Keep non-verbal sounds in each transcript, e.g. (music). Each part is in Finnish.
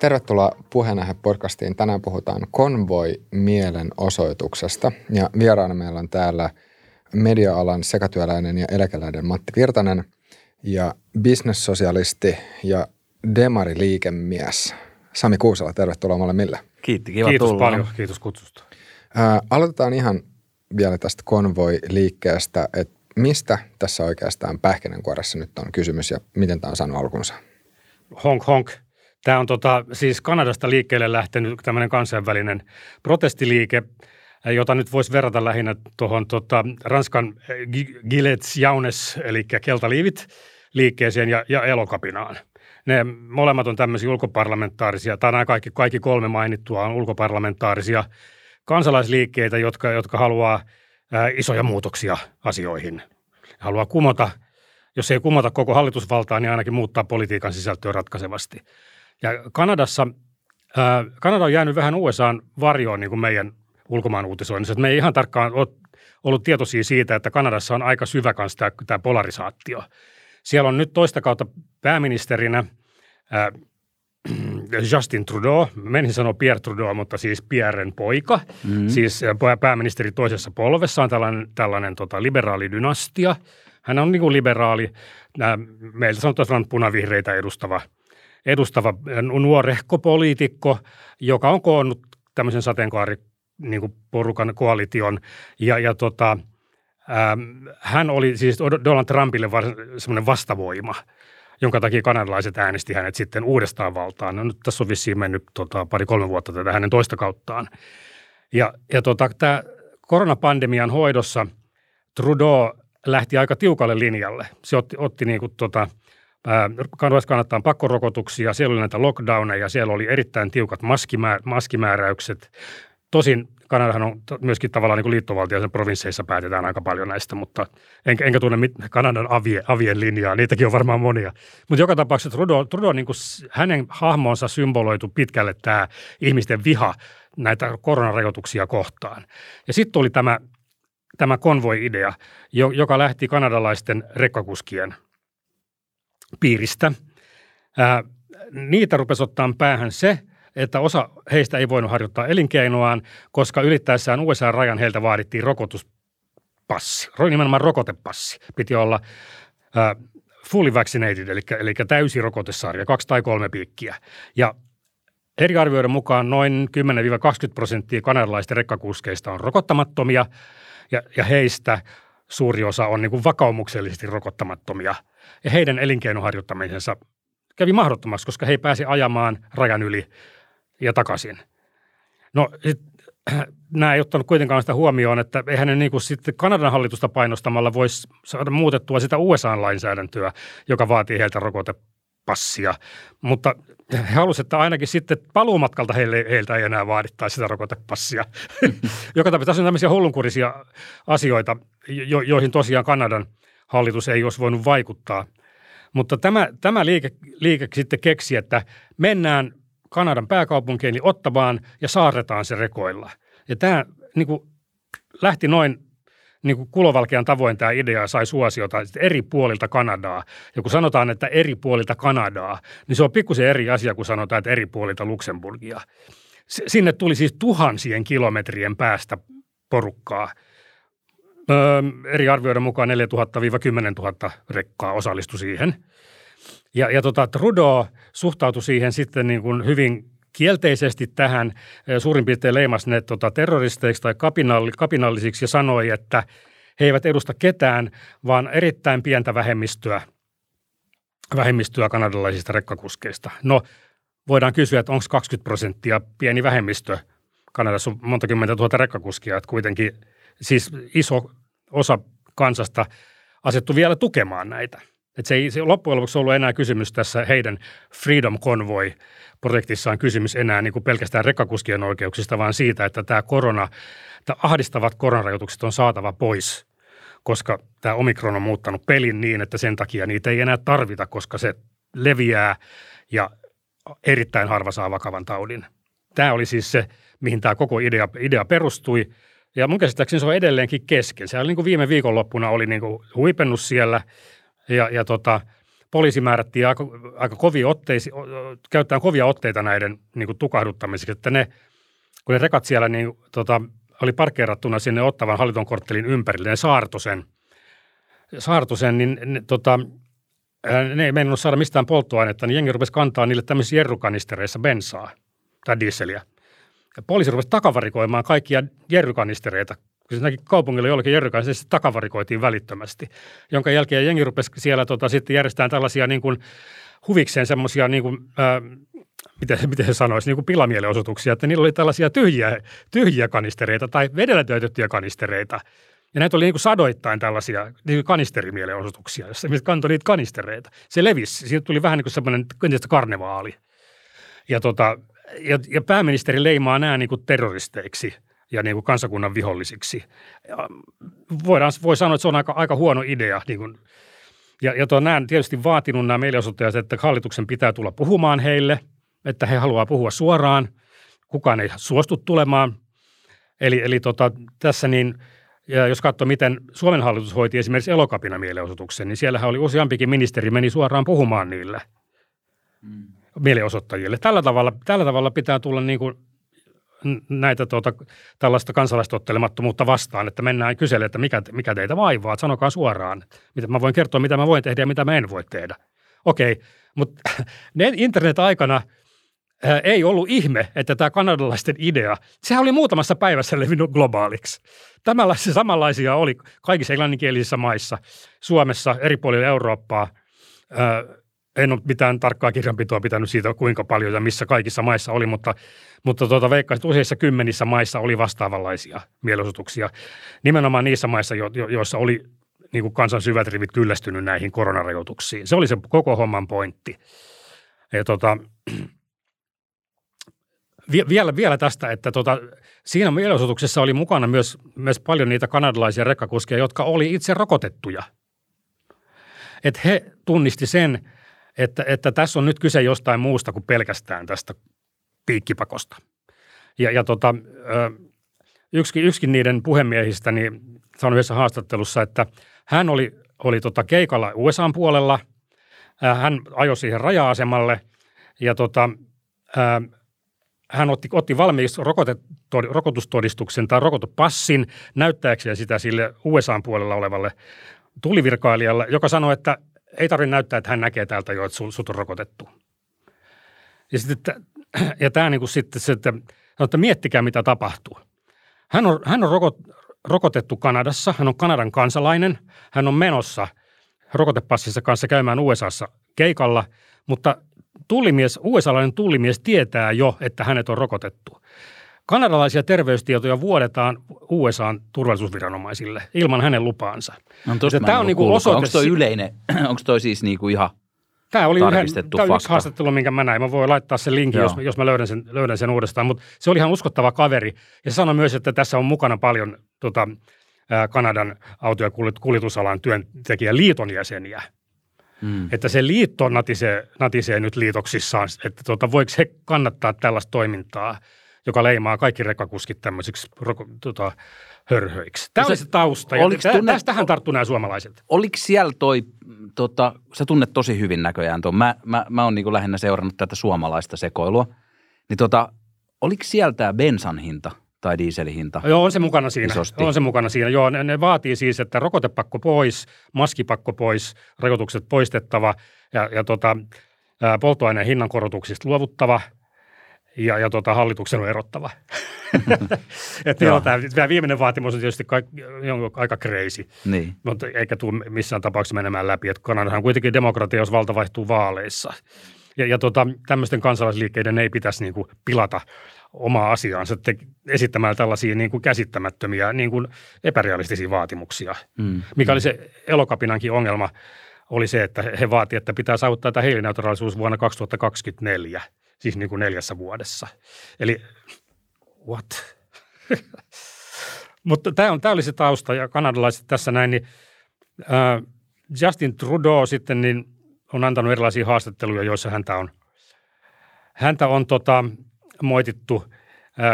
Tervetuloa puheenaihe podcastiin. Tänään puhutaan konvoi-mielenosoituksesta ja vieraana meillä on täällä media-alan sekatyöläinen ja eläkeläinen Matti Virtanen ja bisnessosialisti ja demari-liikemies Sami Kuusela. Tervetuloa molemmille. Kiitti, kiva Kiitos tulla. paljon, kiitos kutsusta. Ää, aloitetaan ihan vielä tästä konvoi-liikkeestä, että mistä tässä oikeastaan pähkinänkuoressa nyt on kysymys ja miten tämä on saanut alkunsa? Honk honk. Tämä on tota, siis Kanadasta liikkeelle lähtenyt tämmöinen kansainvälinen protestiliike, jota nyt voisi verrata lähinnä tuohon tota, Ranskan Gilets Jaunes, eli keltaliivit liikkeeseen ja, ja elokapinaan. Ne molemmat on tämmöisiä ulkoparlamentaarisia, tai nämä kaikki, kaikki kolme mainittua on ulkoparlamentaarisia kansalaisliikkeitä, jotka, jotka haluaa ää, isoja muutoksia asioihin. Haluaa kumota, jos ei kumota koko hallitusvaltaa, niin ainakin muuttaa politiikan sisältöä ratkaisevasti. Ja Kanadassa, ää, Kanada on jäänyt vähän USAn varjoon niin kuin meidän ulkomaan uutisoinnissa. Me ei ihan tarkkaan ole ollut tietoisia siitä, että Kanadassa on aika syvä kanssa tämä, tämä polarisaatio. Siellä on nyt toista kautta pääministerinä ää, (clears throat) Justin Trudeau, menisin sanoa Pierre Trudeau, mutta siis Pierren poika, mm-hmm. siis pääministeri toisessa polvessa on tällainen, tällainen tota, liberaalidynastia. Hän on niin kuin liberaali, meiltä sanotaan punavihreitä edustava, edustava nuorehko poliitikko, joka on koonnut tämmöisen sateenkaari niin porukan koalition ja, ja tota, ähm, hän oli siis Donald Trumpille semmoinen vastavoima – jonka takia kanadalaiset äänesti hänet sitten uudestaan valtaan. No nyt tässä on vissiin mennyt tota, pari-kolme vuotta tätä hänen toista kauttaan. Ja, ja tota, tämä koronapandemian hoidossa Trudeau lähti aika tiukalle linjalle. Se otti, otti niin kuin tota, Kanadassa kannattaa pakkorokotuksia, siellä oli näitä lockdowneja, siellä oli erittäin tiukat maskimäär, maskimääräykset. Tosin Kanadahan on myöskin tavallaan niin kuin liittovaltio, sen provinsseissa päätetään aika paljon näistä, mutta enkä, enkä tunne mit, Kanadan avie, avien linjaa, niitäkin on varmaan monia. Mutta joka tapauksessa Trudeau, Trudeau niin kuin hänen hahmonsa symboloitu pitkälle tämä ihmisten viha näitä koronarajoituksia kohtaan. Ja sitten oli tämä, tämä konvoi-idea, joka lähti kanadalaisten rekkakuskien piiristä. Ää, niitä rupesi ottaa päähän se – että osa heistä ei voinut harjoittaa elinkeinoaan, koska ylittäessään USA-rajan heiltä vaadittiin rokotuspassi, nimenomaan rokotepassi. Piti olla äh, fully vaccinated, eli, eli täysi rokotesarja, kaksi tai kolme piikkiä. Ja eri arvioiden mukaan noin 10-20 prosenttia kanadalaisten rekkakuskeista on rokottamattomia, ja, ja heistä suuri osa on niin kuin vakaumuksellisesti rokottamattomia. Ja heidän elinkeinoharjoittamisensa kävi mahdottomaksi, koska he ei pääse ajamaan rajan yli ja takaisin. No sit, (clears throat) nämä ei ottanut kuitenkaan sitä huomioon, että eihän ne niin kuin sitten Kanadan hallitusta painostamalla voisi saada muutettua sitä USA-lainsäädäntöä, joka vaatii heiltä rokotepassia. Mutta he halusivat, että ainakin sitten paluumatkalta heille, heiltä ei enää vaadittaisi sitä rokotepassia. (laughs) joka tapauksessa on tämmöisiä hullunkurisia asioita, jo, joihin tosiaan Kanadan hallitus ei olisi voinut vaikuttaa. Mutta tämä, tämä liike, liike sitten keksi, että mennään Kanadan pääkaupunkiin, eli Ottavaan ja saarretaan se rekoilla. Ja tämä niin kuin, lähti noin niin kuin kulovalkean tavoin tämä idea sai suosiota eri puolilta Kanadaa. Ja kun sanotaan, että eri puolilta Kanadaa, niin se on pikkusen eri asia kuin sanotaan, että eri puolilta Luxemburgia. Sinne tuli siis tuhansien kilometrien päästä porukkaa. Öö, eri arvioiden mukaan 4000-10 000 rekkaa osallistui siihen – ja, ja tota, Trudeau suhtautui siihen sitten niin kuin hyvin kielteisesti tähän, suurin piirtein leimasi ne tota, terroristeiksi tai kapinalli, kapinallisiksi ja sanoi, että he eivät edusta ketään, vaan erittäin pientä vähemmistöä, vähemmistöä kanadalaisista rekkakuskeista. No, voidaan kysyä, että onko 20 prosenttia pieni vähemmistö. Kanadassa on monta kymmentä tuhatta rekkakuskia, että kuitenkin siis iso osa kansasta asettu vielä tukemaan näitä. Et se ei se loppujen lopuksi ollut enää kysymys tässä heidän Freedom Convoy-projektissaan kysymys enää niin kuin pelkästään rekkakuskien oikeuksista, vaan siitä, että tämä korona, tämä ahdistavat koronarajoitukset on saatava pois, koska tämä omikron on muuttanut pelin niin, että sen takia niitä ei enää tarvita, koska se leviää ja erittäin harva saa vakavan taudin. Tämä oli siis se, mihin tämä koko idea, idea perustui. Ja mun käsittääkseni se on edelleenkin kesken. Se oli niin kuin viime viikonloppuna oli niin kuin huipennus siellä – ja, ja tota, poliisi määrättiin aika, aika kovia otteisi, käyttää kovia otteita näiden niin kuin tukahduttamiseksi, että ne, kun ne rekat siellä niin, tota, oli parkkeerattuna sinne ottavan hallinton korttelin ympärille, ne saarto sen, saarto sen niin ne, tota, ne ei meinannut saada mistään polttoainetta, niin jengi rupesi kantaa niille tämmöisissä jerrukanistereissa bensaa tai dieseliä. Ja poliisi rupesi takavarikoimaan kaikkia jerrykanistereita, kun se näki kaupungilla jollakin jerrykanistereissa, se takavarikoitiin välittömästi, jonka jälkeen jengi rupesi siellä tota, sitten järjestämään tällaisia niin kuin huvikseen semmoisia, niin kuin, ää, miten, (laughs) miten se sanoisi, niin kuin pilamielenosoituksia, että niillä oli tällaisia tyhjiä, tyhjiä kanistereita tai vedellä täytettyjä kanistereita – ja näitä oli niin kuin sadoittain tällaisia niin kuin kanisterimielenosoituksia, jossa kantoi niitä kanistereita. Se levisi. Siitä tuli vähän niin kuin semmoinen karnevaali. Ja, tota, ja, ja pääministeri leimaa nämä niin kuin terroristeiksi ja niin kuin kansakunnan vihollisiksi. Ja voidaan, voi sanoa, että se on aika, aika huono idea. Niin kuin, ja, ja tuo, nämä tietysti vaatinut nämä mielenosoittajat, että hallituksen pitää tulla puhumaan heille, että he haluaa puhua suoraan. Kukaan ei suostu tulemaan. Eli, eli tota, tässä niin – ja jos katsoo, miten Suomen hallitus hoiti esimerkiksi elokapina mielenosoituksen, niin siellähän oli useampikin ministeri meni suoraan puhumaan niille mm. Mielenosoittajille. Tällä tavalla, tällä tavalla pitää tulla niin kuin näitä tuota, tällaista kansalaistottelemattomuutta vastaan, että mennään kyselemään, että mikä, mikä teitä vaivaa, että sanokaa suoraan, mitä mä voin kertoa, mitä mä voin tehdä ja mitä mä en voi tehdä. Okei, mutta (laughs) internet-aikana – ei ollut ihme, että tämä kanadalaisten idea, sehän oli muutamassa päivässä levinnyt globaaliksi. Tämälaisia samanlaisia oli kaikissa englanninkielisissä maissa, Suomessa, eri puolilla Eurooppaa. En ole mitään tarkkaa kirjanpitoa pitänyt siitä, kuinka paljon ja missä kaikissa maissa oli, mutta, mutta tuota, veikkaisin, että useissa kymmenissä maissa oli vastaavanlaisia mielenosoituksia. Nimenomaan niissä maissa, jo, jo, joissa oli niin kuin kansan syvät rivit kyllästynyt näihin koronarajoituksiin. Se oli se koko homman pointti. Ja (clears throat) tota, vielä, vielä tästä, että tota, siinä mielenosoituksessa oli mukana myös, myös paljon niitä kanadalaisia rekkakuskeja, jotka oli itse rokotettuja. Että he tunnisti sen, että, että tässä on nyt kyse jostain muusta kuin pelkästään tästä piikkipakosta. Ja, ja tota, yksikin, yksikin niiden puhemiehistä niin sanoi yhdessä haastattelussa, että hän oli, oli tota keikalla USAn puolella, hän ajoi siihen raja-asemalle ja tota, hän otti, otti valmiiksi rokotustodistuksen tai rokotupassin näyttääkseen sitä sille USA-puolella olevalle tulivirkailijalle, joka sanoi, että ei tarvitse näyttää, että hän näkee täältä jo, että sut on rokotettu. Ja, sitten, (clears throat) ja tämä niin kuin sitten se, että, että miettikää mitä tapahtuu. Hän on, hän on rokot, rokotettu Kanadassa, hän on Kanadan kansalainen, hän on menossa rokotepassissa kanssa käymään USAssa keikalla, mutta tullimies, USA-lainen tullimies tietää jo, että hänet on rokotettu. Kanadalaisia terveystietoja vuodetaan USAn turvallisuusviranomaisille ilman hänen lupaansa. No, tämä on niinku osoite... Onko toi yleinen, (clears throat) onko toi siis niinku ihan Tämä oli yhden, tämä oli yksi haastattelu, minkä mä näin. Mä voin laittaa sen linkin, jos, jos mä löydän sen, löydän sen uudestaan. Mutta se oli ihan uskottava kaveri. Ja sanoi myös, että tässä on mukana paljon tota, Kanadan auto- ja kuljetusalan työntekijäliiton jäseniä. Mm. Että se liitto natisee, natisee nyt liitoksissaan, että tuota, voiko he kannattaa tällaista toimintaa, joka leimaa kaikki rekakuskit tämmöisiksi tota, hörhöiksi. Tämä oli se tausta ja tunne, tästähän tarttuu nämä suomalaiset. Oliko siellä toi, tota, sä tunnet tosi hyvin näköjään tuon, mä, mä, mä oon niin lähinnä seurannut tätä suomalaista sekoilua, niin tota, oliko siellä tämä bensan hinta – tai dieselihinta. Joo, on se mukana siinä. Isosti. On se mukana siinä. Joo, ne, ne vaatii siis, että rokotepakko pois, maskipakko pois, rajoitukset poistettava ja, ja tota, polttoaineen hinnankorotuksista luovuttava ja, ja tota, hallituksen on erottava. (laughs) että joo, tämä, tämä viimeinen vaatimus on tietysti kaik, aika crazy, niin. mutta eikä tule missään tapauksessa menemään läpi. Että Kanadahan kuitenkin demokratia, jos valta vaihtuu vaaleissa. Ja, ja tota, tämmöisten kansalaisliikkeiden ei pitäisi niin kuin pilata omaa asiaansa te, esittämään tällaisia niin kuin käsittämättömiä, niin kuin epärealistisia vaatimuksia. Mm. Mikä oli se elokapinankin ongelma, oli se, että he vaativat, että pitää saavuttaa tämä hiilineutraalisuus vuonna 2024, siis niin kuin neljässä vuodessa. Eli what? (laughs) Mutta tämä, on, tämä oli se tausta ja kanadalaiset tässä näin, niin äh, Justin Trudeau sitten niin on antanut erilaisia haastatteluja, joissa häntä on, häntä on tota, moitittu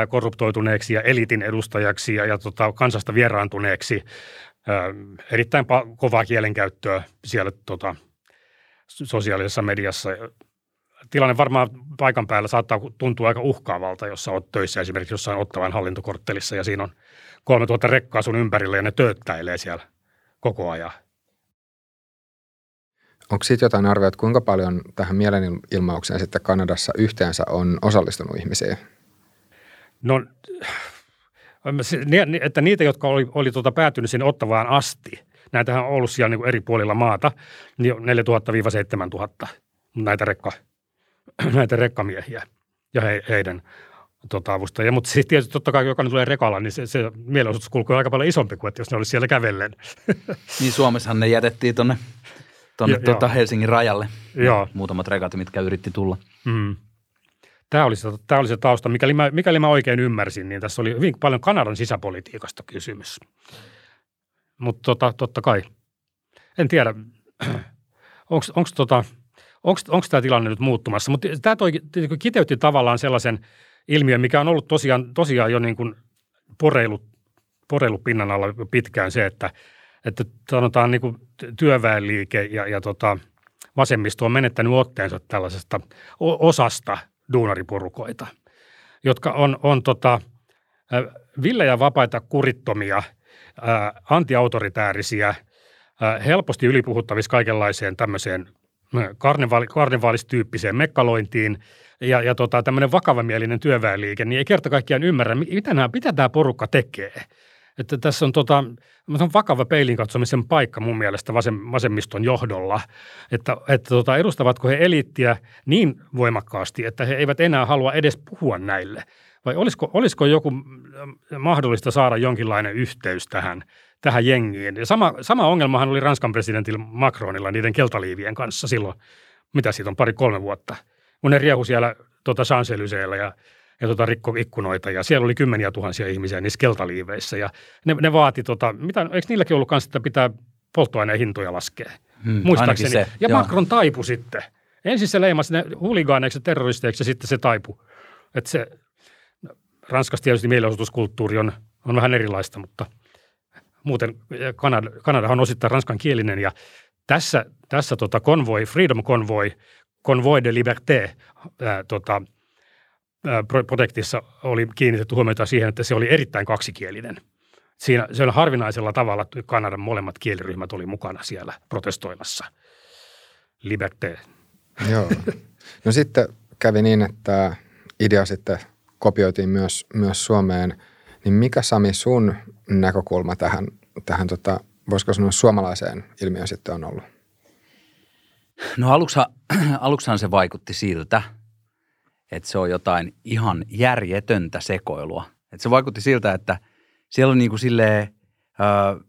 korruptoituneeksi ja elitin edustajaksi ja, ja tota, kansasta vieraantuneeksi. Ää, erittäin pa- kovaa kielenkäyttöä siellä tota, sosiaalisessa mediassa. Tilanne varmaan paikan päällä saattaa tuntua aika uhkaavalta, jos sä oot töissä esimerkiksi jossain Ottavan hallintokorttelissa ja siinä on 3000 rekkaa sun ympärillä ja ne tööttäilee siellä koko ajan. Onko siitä jotain arvioita, kuinka paljon tähän mielenilmaukseen sitten Kanadassa yhteensä on osallistunut ihmisiä? No, että niitä, jotka oli, oli tuota päätynyt sinne Ottavaan asti, näitähän on ollut siellä niin eri puolilla maata, niin 4000-7000 näitä, rekka, (clears throat) näitä rekkamiehiä ja he, heidän tota, avustajia. Mutta siis tietysti totta kai, joka tulee rekalla, niin se, se mielenosoitus kulkee aika paljon isompi kuin, että jos ne olisi siellä kävellen. (laughs) Niin Suomessahan ne jätettiin tuonne tonne tuota Helsingin rajalle. Joo. Muutamat rekat, mitkä yritti tulla. Mm. Tämä oli, se, tämä oli se tausta. Mikäli mä, mikäli mä oikein ymmärsin, niin tässä oli hyvin paljon Kanadan sisäpolitiikasta kysymys. Mutta tota, totta kai, en tiedä, (clears throat) onko tota, tämä tilanne nyt muuttumassa. Mutta tämä toi, kiteytti tavallaan sellaisen ilmiön, mikä on ollut tosiaan, tosiaan jo niin kuin poreilu, poreilu pinnan alla pitkään se, että, että sanotaan niin kuin työväenliike ja, ja tota, vasemmisto on menettänyt otteensa tällaisesta osasta – duunariporukoita, jotka on, on tota, villejä vapaita kurittomia, antiautoritäärisiä, helposti ylipuhuttavissa kaikenlaiseen tämmöiseen karnevaali, karnevaalistyyppiseen mekkalointiin. Ja, ja tota, tämmöinen vakavamielinen työväenliike, niin ei kerta kaikkiaan ymmärrä, mitä, nämä, mitä tämä porukka tekee – että tässä on, tota, on vakava peilin katsomisen paikka mun mielestä vasem, vasemmiston johdolla, että, että tota, edustavatko he eliittiä niin voimakkaasti, että he eivät enää halua edes puhua näille. Vai olisiko, olisiko joku mahdollista saada jonkinlainen yhteys tähän, tähän jengiin? Ja sama, sama ongelmahan oli Ranskan presidentillä Macronilla niiden keltaliivien kanssa silloin, mitä siitä on pari-kolme vuotta, kun ne riehu siellä tota champs ja ja tota, rikko ikkunoita ja siellä oli kymmeniä tuhansia ihmisiä niissä keltaliiveissä ja ne, ne vaati, tota, mitä, eikö niilläkin ollut kanssa, että pitää polttoaineen hintoja laskea? Hmm, Muistaakseni. Se, ja joo. Macron taipu sitten. Ensin se leimasi ne huligaaneiksi ja terroristeiksi ja sitten se taipu. Että se, Ranskassa tietysti mielenosoituskulttuuri on, on vähän erilaista, mutta muuten Kanada, Kanadahan on osittain ranskan kielinen ja tässä, tässä tota konvoi, Freedom Convoy, Convoy de Liberté, ää, tota, projektissa oli kiinnitetty huomiota siihen, että se oli erittäin kaksikielinen. Siinä se on harvinaisella tavalla, että Kanadan molemmat kieliryhmät oli mukana siellä protestoimassa. Liberté. (laughs) Joo. No sitten kävi niin, että idea sitten kopioitiin myös, myös Suomeen. Niin mikä Sami sun näkökulma tähän, tähän tota, voisiko sanoa suomalaiseen ilmiöön sitten on ollut? No (clears throat) aluksihan se vaikutti siltä – että se on jotain ihan järjetöntä sekoilua. Että se vaikutti siltä, että siellä on niin kuin silleen, ö,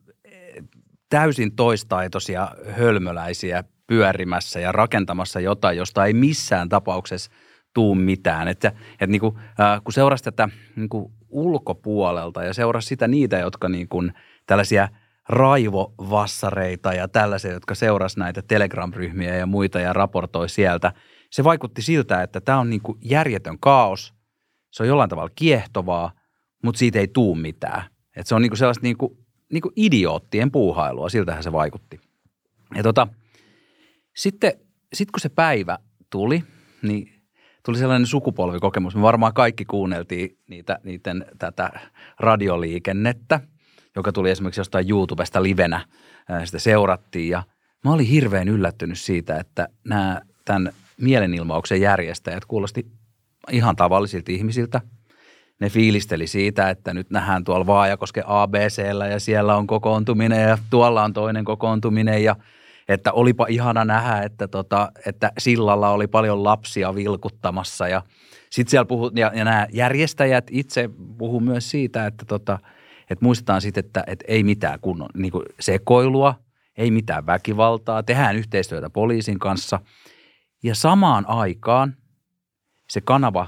täysin toistaitoisia hölmöläisiä pyörimässä ja rakentamassa jotain, josta ei missään tapauksessa tuu mitään. Että, että niin kuin, äh, kun seurasi tätä niin kuin ulkopuolelta ja seurasi sitä niitä, jotka niin kuin tällaisia raivovassareita ja tällaisia, jotka seurasi näitä Telegram-ryhmiä ja muita ja raportoi sieltä – se vaikutti siltä, että tämä on niin kuin järjetön kaos. Se on jollain tavalla kiehtovaa, mutta siitä ei tuu mitään. Että se on niin kuin sellaista niin kuin, niin kuin idioottien puuhailua, siltähän se vaikutti. Ja tota, sitten sit kun se päivä tuli, niin tuli sellainen sukupolvikokemus. Me varmaan kaikki kuunneltiin niitä, niiden tätä radioliikennettä, joka tuli esimerkiksi jostain YouTubesta livenä. Sitä seurattiin ja mä olin hirveän yllättynyt siitä, että nämä tämän mielenilmauksen järjestäjät kuulosti ihan tavallisilta ihmisiltä. Ne fiilisteli siitä, että nyt nähdään tuolla Vaajakosken ABCllä ja siellä on kokoontuminen ja tuolla on toinen kokoontuminen ja että olipa ihana nähdä, että, tota, että sillalla oli paljon lapsia vilkuttamassa ja sitten siellä puhu, ja, ja nämä järjestäjät itse puhuu myös siitä, että, tota, että muistetaan sitten, että, että ei mitään kunnon niin sekoilua, ei mitään väkivaltaa, tehdään yhteistyötä poliisin kanssa – ja samaan aikaan se kanava,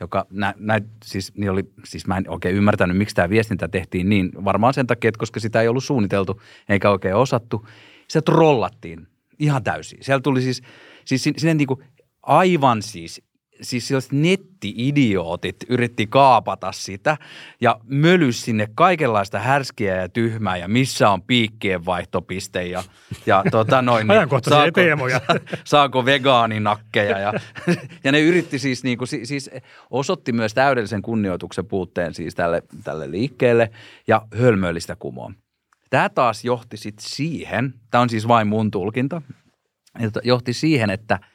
joka nä, nä, siis, niin oli, siis mä en oikein ymmärtänyt, miksi tämä viestintä tehtiin niin. Varmaan sen takia, että koska sitä ei ollut suunniteltu eikä oikein osattu. Se trollattiin ihan täysin. Siellä tuli siis, siis sinne niin kuin aivan siis siis sellaiset netti-idiootit yritti kaapata sitä ja mölys sinne kaikenlaista härskiä ja tyhmää ja missä on piikkien vaihtopiste ja, ja tota noin, (laughs) niin, saako, teemoja. (laughs) saako vegaaninakkeja ja, ja ne yritti siis, niin kuin, siis osoitti myös täydellisen kunnioituksen puutteen siis tälle, tälle liikkeelle ja hölmöillistä kumoon. Tämä taas johti sitten siihen, tämä on siis vain mun tulkinta, johti siihen, että –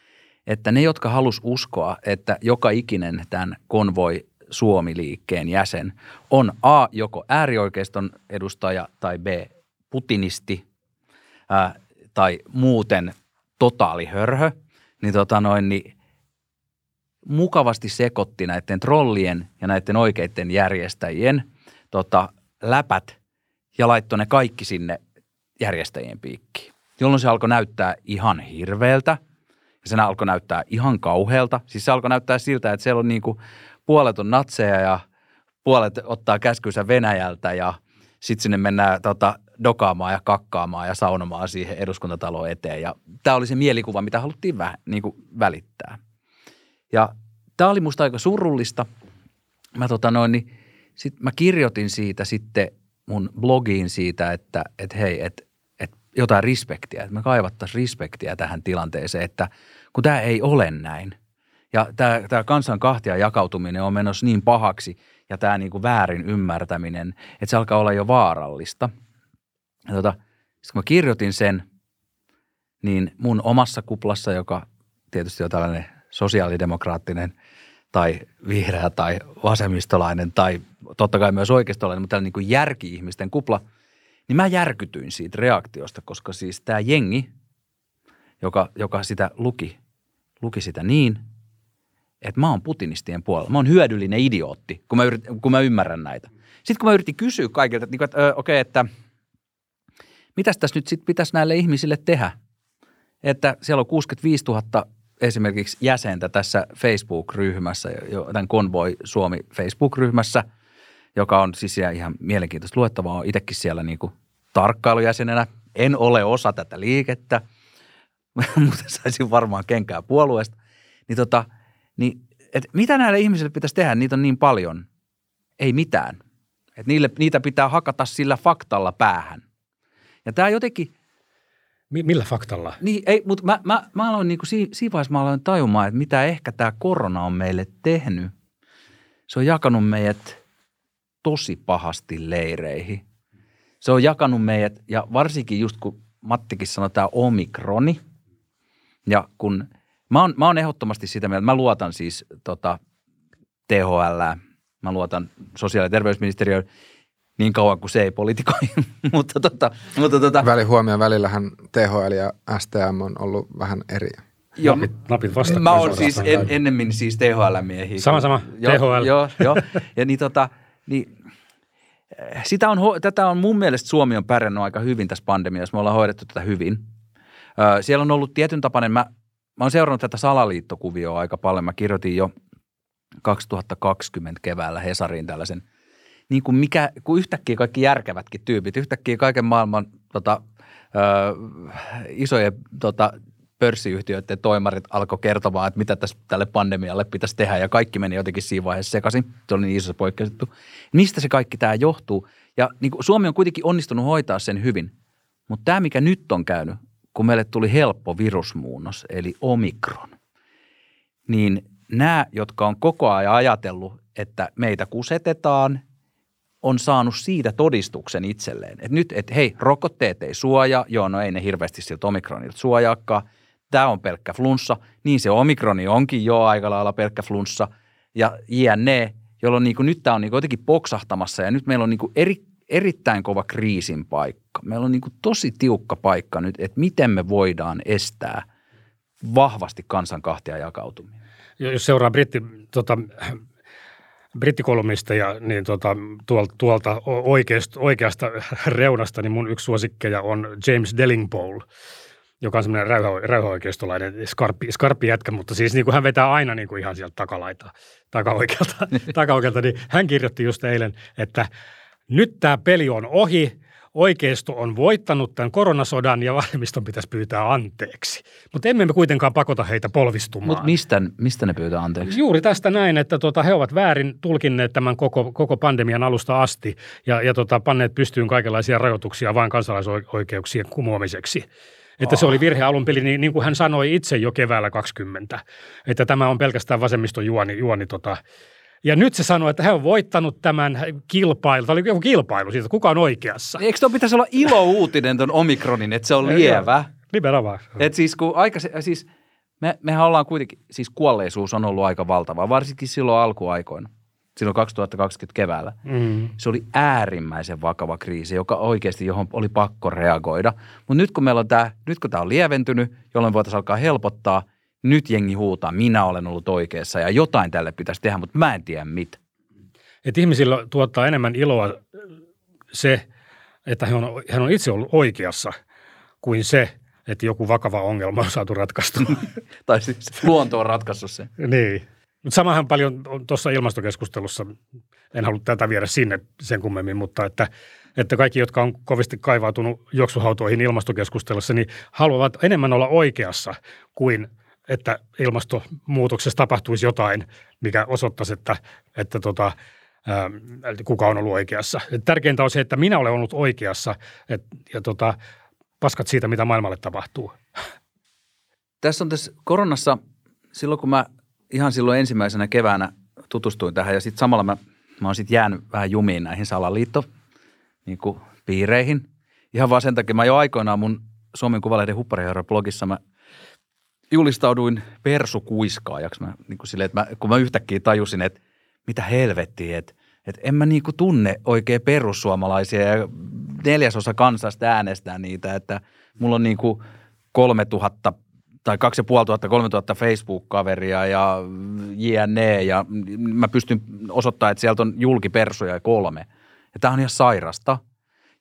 että ne, jotka halus uskoa, että joka ikinen tämän konvoi Suomi-liikkeen jäsen on A, joko äärioikeiston edustaja tai B, putinisti ää, tai muuten totaalihörhö, niin, tota noin, niin mukavasti sekoitti näiden trollien ja näiden oikeiden järjestäjien tota, läpät ja laittoi ne kaikki sinne järjestäjien piikkiin. Jolloin se alkoi näyttää ihan hirveältä – ja sen alkoi näyttää ihan kauhealta. Siis se alkoi näyttää siltä, että siellä on niin kuin puolet on natseja ja puolet ottaa käskynsä Venäjältä ja sitten sinne mennään tota, dokaamaan ja kakkaamaan ja saunomaan siihen eduskuntataloon eteen. Ja tämä oli se mielikuva, mitä haluttiin vä, niin kuin välittää. Ja tämä oli musta aika surullista. Mä, tota noin, niin sit mä kirjoitin siitä sitten mun blogiin siitä, että, että hei, että jotain respektiä, että me kaivattaisiin respektiä tähän tilanteeseen, että kun tämä ei ole näin. Ja tämä, tämä kansan kahtia jakautuminen on menossa niin pahaksi ja tämä niin kuin väärin ymmärtäminen, että se alkaa olla jo vaarallista. Ja tota, sitten kun mä kirjoitin sen, niin mun omassa kuplassa, joka tietysti on tällainen sosiaalidemokraattinen tai vihreä tai vasemmistolainen tai totta kai myös oikeistolainen, mutta tällainen niin järki-ihmisten kupla – niin mä järkytyin siitä reaktiosta, koska siis tämä jengi, joka, joka sitä luki, luki sitä niin, että mä oon putinistien puolella. Mä oon hyödyllinen idiootti, kun mä, yrit, kun mä ymmärrän näitä. Sitten kun mä yritin kysyä kaikilta, että, että okei, okay, että mitäs tässä nyt sitten pitäisi näille ihmisille tehdä? Että siellä on 65 000 esimerkiksi jäsentä tässä Facebook-ryhmässä, tämän Convoy Suomi Facebook-ryhmässä – joka on siis ihan mielenkiintoista luettavaa. Olen itsekin siellä niin kuin tarkkailujäsenenä. En ole osa tätä liikettä, (laughs) mutta saisin varmaan kenkää puolueesta. Niin, tota, niin et mitä näille ihmisille pitäisi tehdä? Niitä on niin paljon. Ei mitään. Et niille, niitä pitää hakata sillä faktalla päähän. Ja tämä jotenkin – Millä faktalla? Niin, ei, mutta mä, mä, mä aloin niin kuin siinä vaiheessa mä aloin tajumaan, että mitä ehkä tämä korona on meille tehnyt. Se on jakanut meidät tosi pahasti leireihin. Se on jakanut meidät, ja varsinkin just kun Mattikin sanoi tämä omikroni, ja kun mä oon, mä oon ehdottomasti sitä mieltä, mä luotan siis tota, THL, mä luotan sosiaali- ja terveysministeriöön niin kauan kuin se ei politikoi, (laughs) mutta, tota, mutta tota, Välihuomioon välillähän THL ja STM on ollut vähän eri. Joo, napit, napit vasta. Mä oon siis en, ennemmin siis THL-miehiä. Sama sama, joo, THL. Joo, joo. (laughs) Ja niin tota, niin sitä on, tätä on mun mielestä Suomi on pärjännyt aika hyvin tässä pandemiassa. Me ollaan hoidettu tätä hyvin. Siellä on ollut tietyn tapainen, mä, mä oon seurannut tätä salaliittokuvioa aika paljon. Mä kirjoitin jo 2020 keväällä Hesariin tällaisen, niin kuin mikä, kun yhtäkkiä kaikki järkevätkin tyypit, yhtäkkiä kaiken maailman tota, ö, isojen tota, pörssiyhtiöiden toimarit alkoi kertomaan, että mitä tässä tälle pandemialle pitäisi tehdä ja kaikki meni jotenkin siinä vaiheessa sekaisin. Se oli niin iso poikkeusjuttu. Mistä se kaikki tämä johtuu? Ja niin kuin Suomi on kuitenkin onnistunut hoitaa sen hyvin. Mutta tämä, mikä nyt on käynyt, kun meille tuli helppo virusmuunnos, eli omikron, niin nämä, jotka on koko ajan ajatellut, että meitä kusetetaan, on saanut siitä todistuksen itselleen. Että nyt, että hei, rokotteet ei suojaa, joo, no ei ne hirveästi siltä omikronilta suojaakaan – tämä on pelkkä flunssa, niin se omikroni onkin jo aika lailla pelkkä flunssa ja jne, jolloin niin kuin nyt tämä on niin kuin jotenkin poksahtamassa ja nyt meillä on niin kuin eri, erittäin kova kriisin paikka. Meillä on niin kuin tosi tiukka paikka nyt, että miten me voidaan estää vahvasti kansan kahtia jakautuminen. Jos seuraa britti, tota, brittikolumnisteja, niin tota, tuolta, tuolta oikeasta, oikeasta reunasta, niin mun yksi suosikkeja on James Dellingpole – joka on semmoinen rauha, rauhaoikeistolainen skarppi, skarppi jätkä, mutta siis niin kuin hän vetää aina niin kuin ihan sieltä takalaita, takaoikealta, (laughs) takaoikealta, niin hän kirjoitti just eilen, että nyt tämä peli on ohi, oikeisto on voittanut tämän koronasodan ja vasemmiston pitäisi pyytää anteeksi. Mutta emme me kuitenkaan pakota heitä polvistumaan. Mutta mistä, mistä ne pyytää anteeksi? Juuri tästä näin, että tota, he ovat väärin tulkinneet tämän koko, koko pandemian alusta asti ja, ja tota, panneet pystyyn kaikenlaisia rajoituksia vain kansalaisoikeuksien kumoamiseksi. Että se oli virhe alun perin, niin, niin kuin hän sanoi itse jo keväällä 20, että tämä on pelkästään vasemmiston juoni, juoni tota, ja nyt se sanoi, että hän on voittanut tämän kilpailun. Tämä oli joku kilpailu siitä, kuka on oikeassa. Eikö tuo pitäisi olla ilo-uutinen tuon omikronin, että se on lievä? Nimenomaan. Et siis kun aika, siis me, mehän ollaan kuitenkin, siis kuolleisuus on ollut aika valtava, varsinkin silloin alkuaikoina, silloin 2020 keväällä. Mm. Se oli äärimmäisen vakava kriisi, joka oikeasti, johon oli pakko reagoida. Mutta nyt kun meillä on tämä, nyt kun tämä on lieventynyt, jolloin voitaisiin alkaa helpottaa – nyt jengi huutaa, minä olen ollut oikeassa ja jotain tälle pitäisi tehdä, mutta mä en tiedä mitä. Et ihmisillä tuottaa enemmän iloa se, että hän on, hän on itse ollut oikeassa, kuin se, että joku vakava ongelma on saatu ratkaistua. (laughs) tai siis luonto on ratkaissut sen. niin. Mutta samahan paljon tuossa ilmastokeskustelussa, en halua tätä viedä sinne sen kummemmin, mutta että, että kaikki, jotka on kovasti kaivautunut juoksuhautoihin ilmastokeskustelussa, niin haluavat enemmän olla oikeassa kuin että ilmastonmuutoksessa tapahtuisi jotain, mikä osoittaisi, että, että tota, ää, kuka on ollut oikeassa. Tärkeintä on se, että minä olen ollut oikeassa et, ja tota, paskat siitä, mitä maailmalle tapahtuu. Tässä on tässä koronassa, silloin kun mä ihan silloin ensimmäisenä keväänä tutustuin tähän ja sitten samalla mä, mä oon sitten jäänyt vähän jumiin näihin salaliitto niin piireihin. Ihan vaan sen takia, mä jo aikoinaan mun Suomen Kuvalehden huppariherra-blogissa mä julistauduin persukuiskaajaksi. Mä, niin kuin sille, että mä, kun mä yhtäkkiä tajusin, että mitä helvettiä, että, että en mä niin kuin tunne oikein perussuomalaisia ja neljäsosa kansasta äänestää niitä, että mulla on niin kuin 3000 tai 2500, 3000 Facebook-kaveria ja JNE ja mä pystyn osoittamaan, että sieltä on julkipersuja kolme. Ja tämä on ihan sairasta –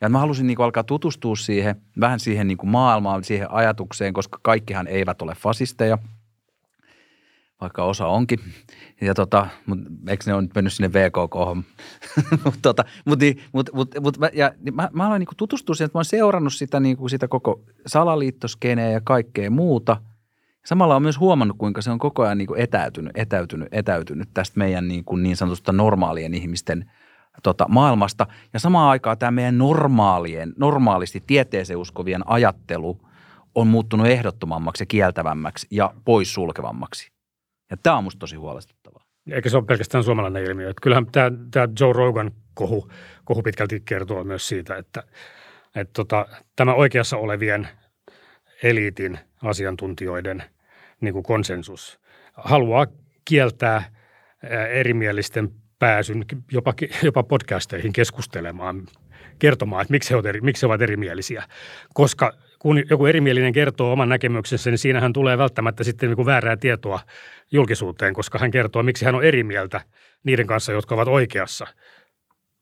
ja mä halusin niin kuin alkaa tutustua siihen, vähän siihen niin kuin maailmaan, siihen ajatukseen, koska kaikkihan eivät ole fasisteja, vaikka osa onkin. Ja tota, mut, eikö ne ole nyt mennyt sinne VKK? (laughs) mutta tota, mut, niin, mut, mut, mut, mä, ja, niin mä, mä aloin niin tutustua siihen, että mä oon seurannut sitä, niin kuin sitä koko salaliittoskeneä ja kaikkea muuta. Samalla on myös huomannut, kuinka se on koko ajan niin kuin etäytynyt, etäytynyt, etäytynyt tästä meidän niin, kuin niin sanotusta normaalien ihmisten – tota, maailmasta. Ja samaan aikaan tämä meidän normaalien, normaalisti tieteeseen uskovien ajattelu on muuttunut ehdottomammaksi ja kieltävämmäksi ja poissulkevammaksi. Ja tämä on musta tosi huolestuttavaa. Eikä se ole pelkästään suomalainen ilmiö. Että kyllähän tämä, tämä Joe Rogan kohu, kohu pitkälti kertoo myös siitä, että, että tota, tämä oikeassa olevien eliitin asiantuntijoiden niin kuin konsensus haluaa kieltää erimielisten pääsyn jopa, jopa podcasteihin keskustelemaan, kertomaan, että miksi he, ovat eri, miksi he ovat erimielisiä. Koska kun joku erimielinen kertoo oman näkemyksensä, niin siinähän tulee välttämättä sitten niin väärää tietoa julkisuuteen, koska hän kertoo, miksi hän on eri mieltä niiden kanssa, jotka ovat oikeassa,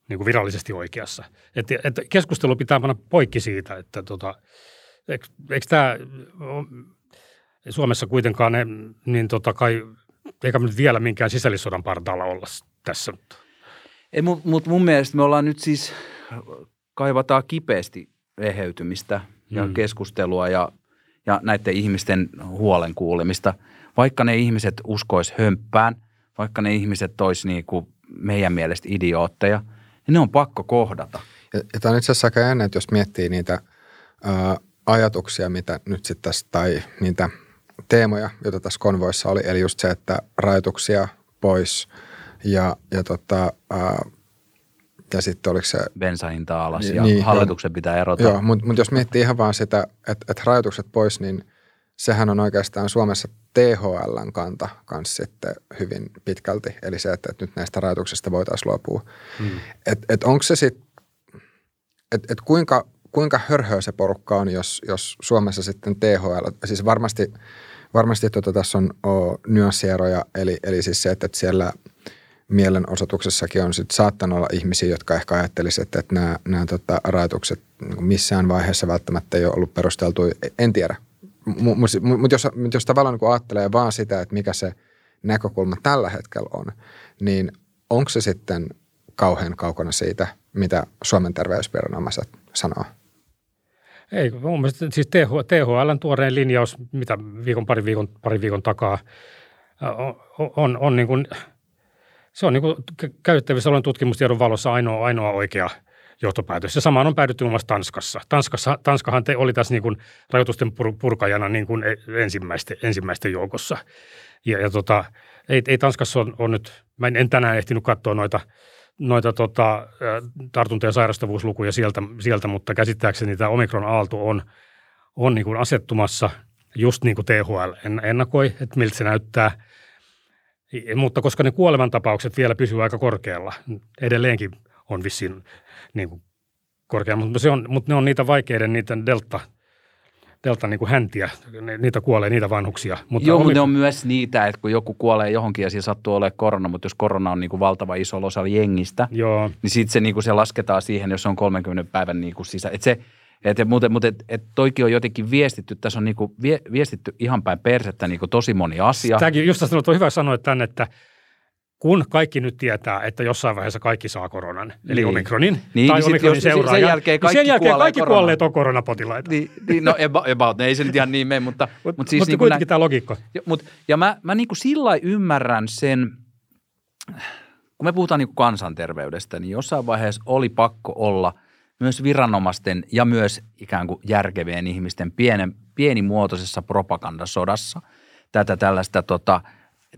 niin kuin virallisesti oikeassa. Että, että keskustelu pitää panna poikki siitä, että tota, eikö, eikö tämä Suomessa kuitenkaan ne, niin tota kai, eikä nyt vielä minkään sisällissodan partaalla olla tässä. Ei, mutta mut mun mielestä me ollaan nyt siis, kaivataan kipeästi eheytymistä ja mm. keskustelua ja, ja näiden ihmisten huolen kuulemista. Vaikka ne ihmiset uskois hömppään, vaikka ne ihmiset olisi niin kuin meidän mielestä idiootteja, niin ne on pakko kohdata. Ja, ja tämä on itse asiassa aika jännä, että jos miettii niitä ää, ajatuksia, mitä nyt sitten tässä, tai niitä teemoja, joita tässä konvoissa oli, eli just se, että rajoituksia pois – ja, ja, tota, ää, ja sitten oliko se... Bensahinta alas ja niin, hallituksen pitää erota. Joo, mutta mut jos miettii ihan vaan sitä, että et rajoitukset pois, niin sehän on oikeastaan Suomessa THLn kanta kanssa sitten hyvin pitkälti. Eli se, että, että nyt näistä rajoituksista voitaisiin luopua. Hmm. Että et onko se sitten, että et kuinka, kuinka hörhöä se porukka on, jos, jos Suomessa sitten THL, siis varmasti, varmasti tota, tässä on o, nyanssieroja, eli, eli siis se, että, että siellä – mielenosoituksessakin on sit saattanut olla ihmisiä, jotka ehkä ajattelisivat, että, että nämä, nämä tota, rajoitukset niin missään vaiheessa välttämättä ei ole ollut perusteltu. En tiedä. Mutta mut jos, jos tavallaan niin ajattelee vaan sitä, että mikä se näkökulma tällä hetkellä on, niin onko se sitten kauhean kaukana siitä, mitä Suomen terveysviranomaiset sanoa? Ei, mun mielestä siis TH, THLn tuoreen linjaus, mitä viikon, pari viikon, pari viikon takaa, on, on, on niin kuin, se on niin kuin käytettävissä olevan tutkimustiedon valossa ainoa, ainoa oikea johtopäätös. Ja samaan on päädytty muun muassa Tanskassa. Tanskassa Tanskahan te, oli tässä niin kuin rajoitusten pur, purkajana niin kuin e, ensimmäisten, ensimmäisten joukossa. Ja, ja tota, ei, ei Tanskassa on, on nyt, mä en, en tänään ehtinyt katsoa noita – noita tota, ja sairastavuuslukuja sieltä, sieltä, mutta käsittääkseni tämä omikron-aalto on, on niin kuin asettumassa just niin kuin THL ennakoi, että miltä se näyttää. Mutta koska ne kuolemantapaukset vielä pysyvät aika korkealla, edelleenkin on vissiin niin kuin korkea, mutta, se on, mutta ne on niitä vaikeiden, niitä delta – delta niin kuin häntiä, niitä kuolee niitä vanhuksia. Mutta Joo, mutta ne on myös niitä, että kun joku kuolee johonkin ja siellä sattuu olemaan korona, mutta jos korona on niin kuin valtava iso osa jengistä, Joo. niin sitten se, niin kuin se lasketaan siihen, jos on 30 päivän niin kuin sisä. Et se, et, mutta mutta et, et toikin on jotenkin viestitty, tässä on niin kuin vie, viestitty ihan päin persettä niin kuin tosi moni asia. Tämäkin just tässä on hyvä sanoa tänne, että – kun kaikki nyt tietää, että jossain vaiheessa kaikki saa koronan, niin. eli omikronin niin, tai niin omikronin seuraajan, sen jälkeen kaikki, niin sen jälkeen kaikki korona. kuolleet on koronapotilaita. Niin, niin no about, ei se nyt ihan niin mene, mutta, (laughs) mutta, mutta siis mutta niin kuitenkin näin, tämä logiikka. Ja, mutta, ja mä, mä niin kuin sillä ymmärrän sen, kun me puhutaan niin kuin kansanterveydestä, niin jossain vaiheessa oli pakko olla myös viranomaisten ja myös ikään kuin järkevien ihmisten pienen, pienimuotoisessa propagandasodassa tätä tällaista tota –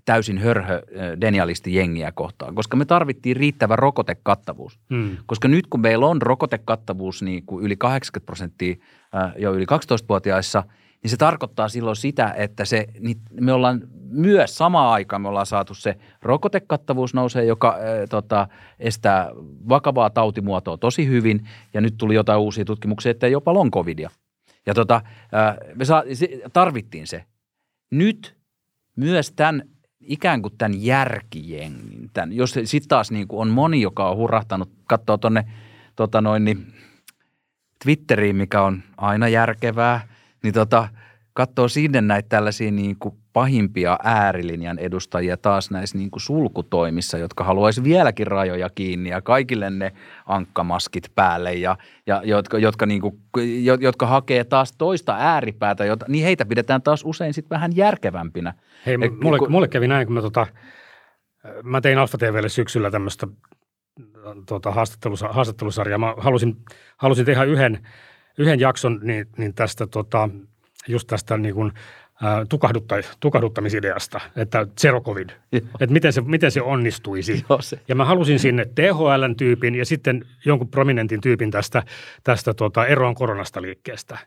täysin hörhö denialisti jengiä kohtaan, koska me tarvittiin riittävä rokotekattavuus. Hmm. Koska nyt kun meillä on rokotekattavuus niin kuin yli 80 prosenttia jo yli 12-vuotiaissa, niin se tarkoittaa silloin sitä, että se, niin me ollaan myös samaan aikaan me ollaan saatu se rokotekattavuus nousee, joka äh, tota, estää vakavaa tautimuotoa tosi hyvin. Ja nyt tuli jotain uusia tutkimuksia, että jopa long covidia. Ja tota, äh, me saa, se, tarvittiin se. Nyt myös tämän ikään kuin tämän järkijengin. Tämän, jos sitten taas niin kuin on moni, joka on hurahtanut, katsoo tuonne tota noin, niin Twitteriin, mikä on aina järkevää, niin tota, katsoo sinne näitä tällaisia niin kuin pahimpia äärilinjan edustajia taas näissä niin kuin sulkutoimissa, jotka haluaisi vieläkin rajoja kiinni ja kaikille ne ankkamaskit päälle ja, ja jotka, jotka, niin kuin, jotka hakee taas toista ääripäätä, jota, niin heitä pidetään taas usein sitten vähän järkevämpinä. Hei, Et, mulle, kun, mulle kävi näin, kun mä, tota, mä tein Alfa TVlle syksyllä tämmöistä tota, haastattelus, haastattelusarjaa. Mä halusin, halusin tehdä yhden, yhden jakson niin, niin tästä tota, just tästä niin kuin, tukahdutta, tukahduttamisideasta, että zero covid, Joo. että miten se, miten se onnistuisi. Joo, se. Ja mä halusin sinne THLn tyypin ja sitten jonkun prominentin tyypin tästä, tästä tota, eroon koronasta liikkeestä.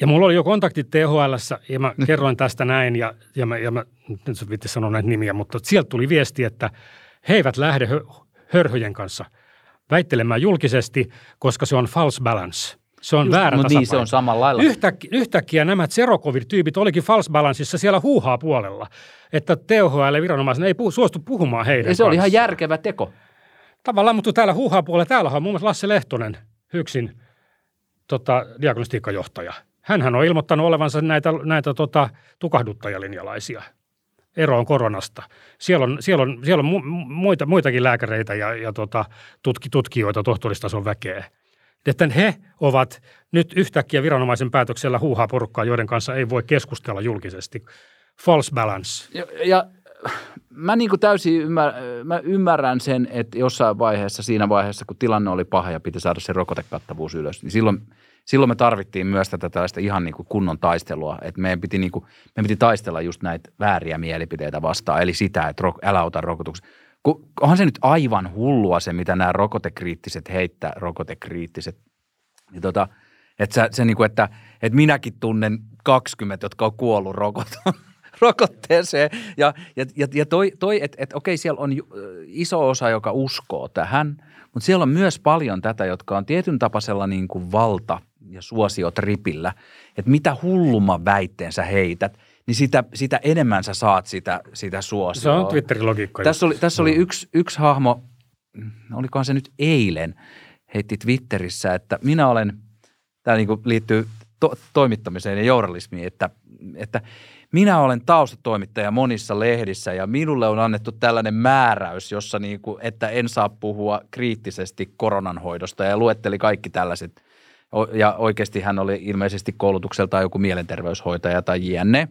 Ja mulla oli jo kontaktit THLssä ja mä (laughs) kerroin tästä näin ja, ja mä, ja mä nyt vitti sanoa näitä nimiä, mutta sieltä tuli viesti, että he eivät lähde hörhöjen kanssa väittelemään julkisesti, koska se on false balance – se on Just, väärä no niin, se on samalla lailla. Yhtäkkiä, yhtäkkiä nämä Zerocovid-tyypit olikin false balanceissa siellä huuhaa puolella, että THL-viranomaisen ei puhu, suostu puhumaan heidän Ja se oli ihan järkevä teko. Tavallaan, mutta täällä huuhaa puolella, täällä on muun muassa Lasse Lehtonen, yksin tota, diagnostiikkajohtaja. Hänhän on ilmoittanut olevansa näitä, näitä tota, tukahduttajalinjalaisia eroon koronasta. Siellä on, siellä on, siellä on muita, muitakin lääkäreitä ja, ja tota, tutki, tutkijoita, tohtoristason väkeä – että he ovat nyt yhtäkkiä viranomaisen päätöksellä huuhaa porukkaa, joiden kanssa ei voi keskustella julkisesti. False balance. Ja, ja mä niin kuin täysin ymmär, mä ymmärrän sen, että jossain vaiheessa, siinä vaiheessa, kun tilanne oli paha ja piti saada se rokotekattavuus ylös, niin silloin, silloin me tarvittiin myös tätä tällaista ihan niin kuin kunnon taistelua. Että meidän piti, niin kuin, meidän piti taistella just näitä vääriä mielipiteitä vastaan, eli sitä, että älä ota rokotuksia kun onhan se nyt aivan hullua se, mitä nämä rokotekriittiset heittää, rokotekriittiset. Niin tota, että se, se niin kuin, että, että minäkin tunnen 20, jotka on kuollut rokot, (laughs) rokotteeseen. Ja, ja, ja, ja toi, toi että et, okei, siellä on iso osa, joka uskoo tähän, mutta siellä on myös paljon tätä, jotka on tietyn tapaisella niin kuin valta ja suosiot ripillä. Että mitä hullumman väitteen sä heität – niin sitä, sitä enemmän sä saat sitä, sitä suosioa. Se on Twitterin logiikka. Tässä oli, tässä oli yksi, yksi hahmo, olikohan se nyt eilen, heitti Twitterissä, että minä olen, tämä niin liittyy to- toimittamiseen ja journalismiin, että, että minä olen taustatoimittaja monissa lehdissä ja minulle on annettu tällainen määräys, jossa niin kuin, että en saa puhua kriittisesti koronanhoidosta ja luetteli kaikki tällaiset. Ja oikeasti hän oli ilmeisesti koulutukseltaan joku mielenterveyshoitaja tai jne.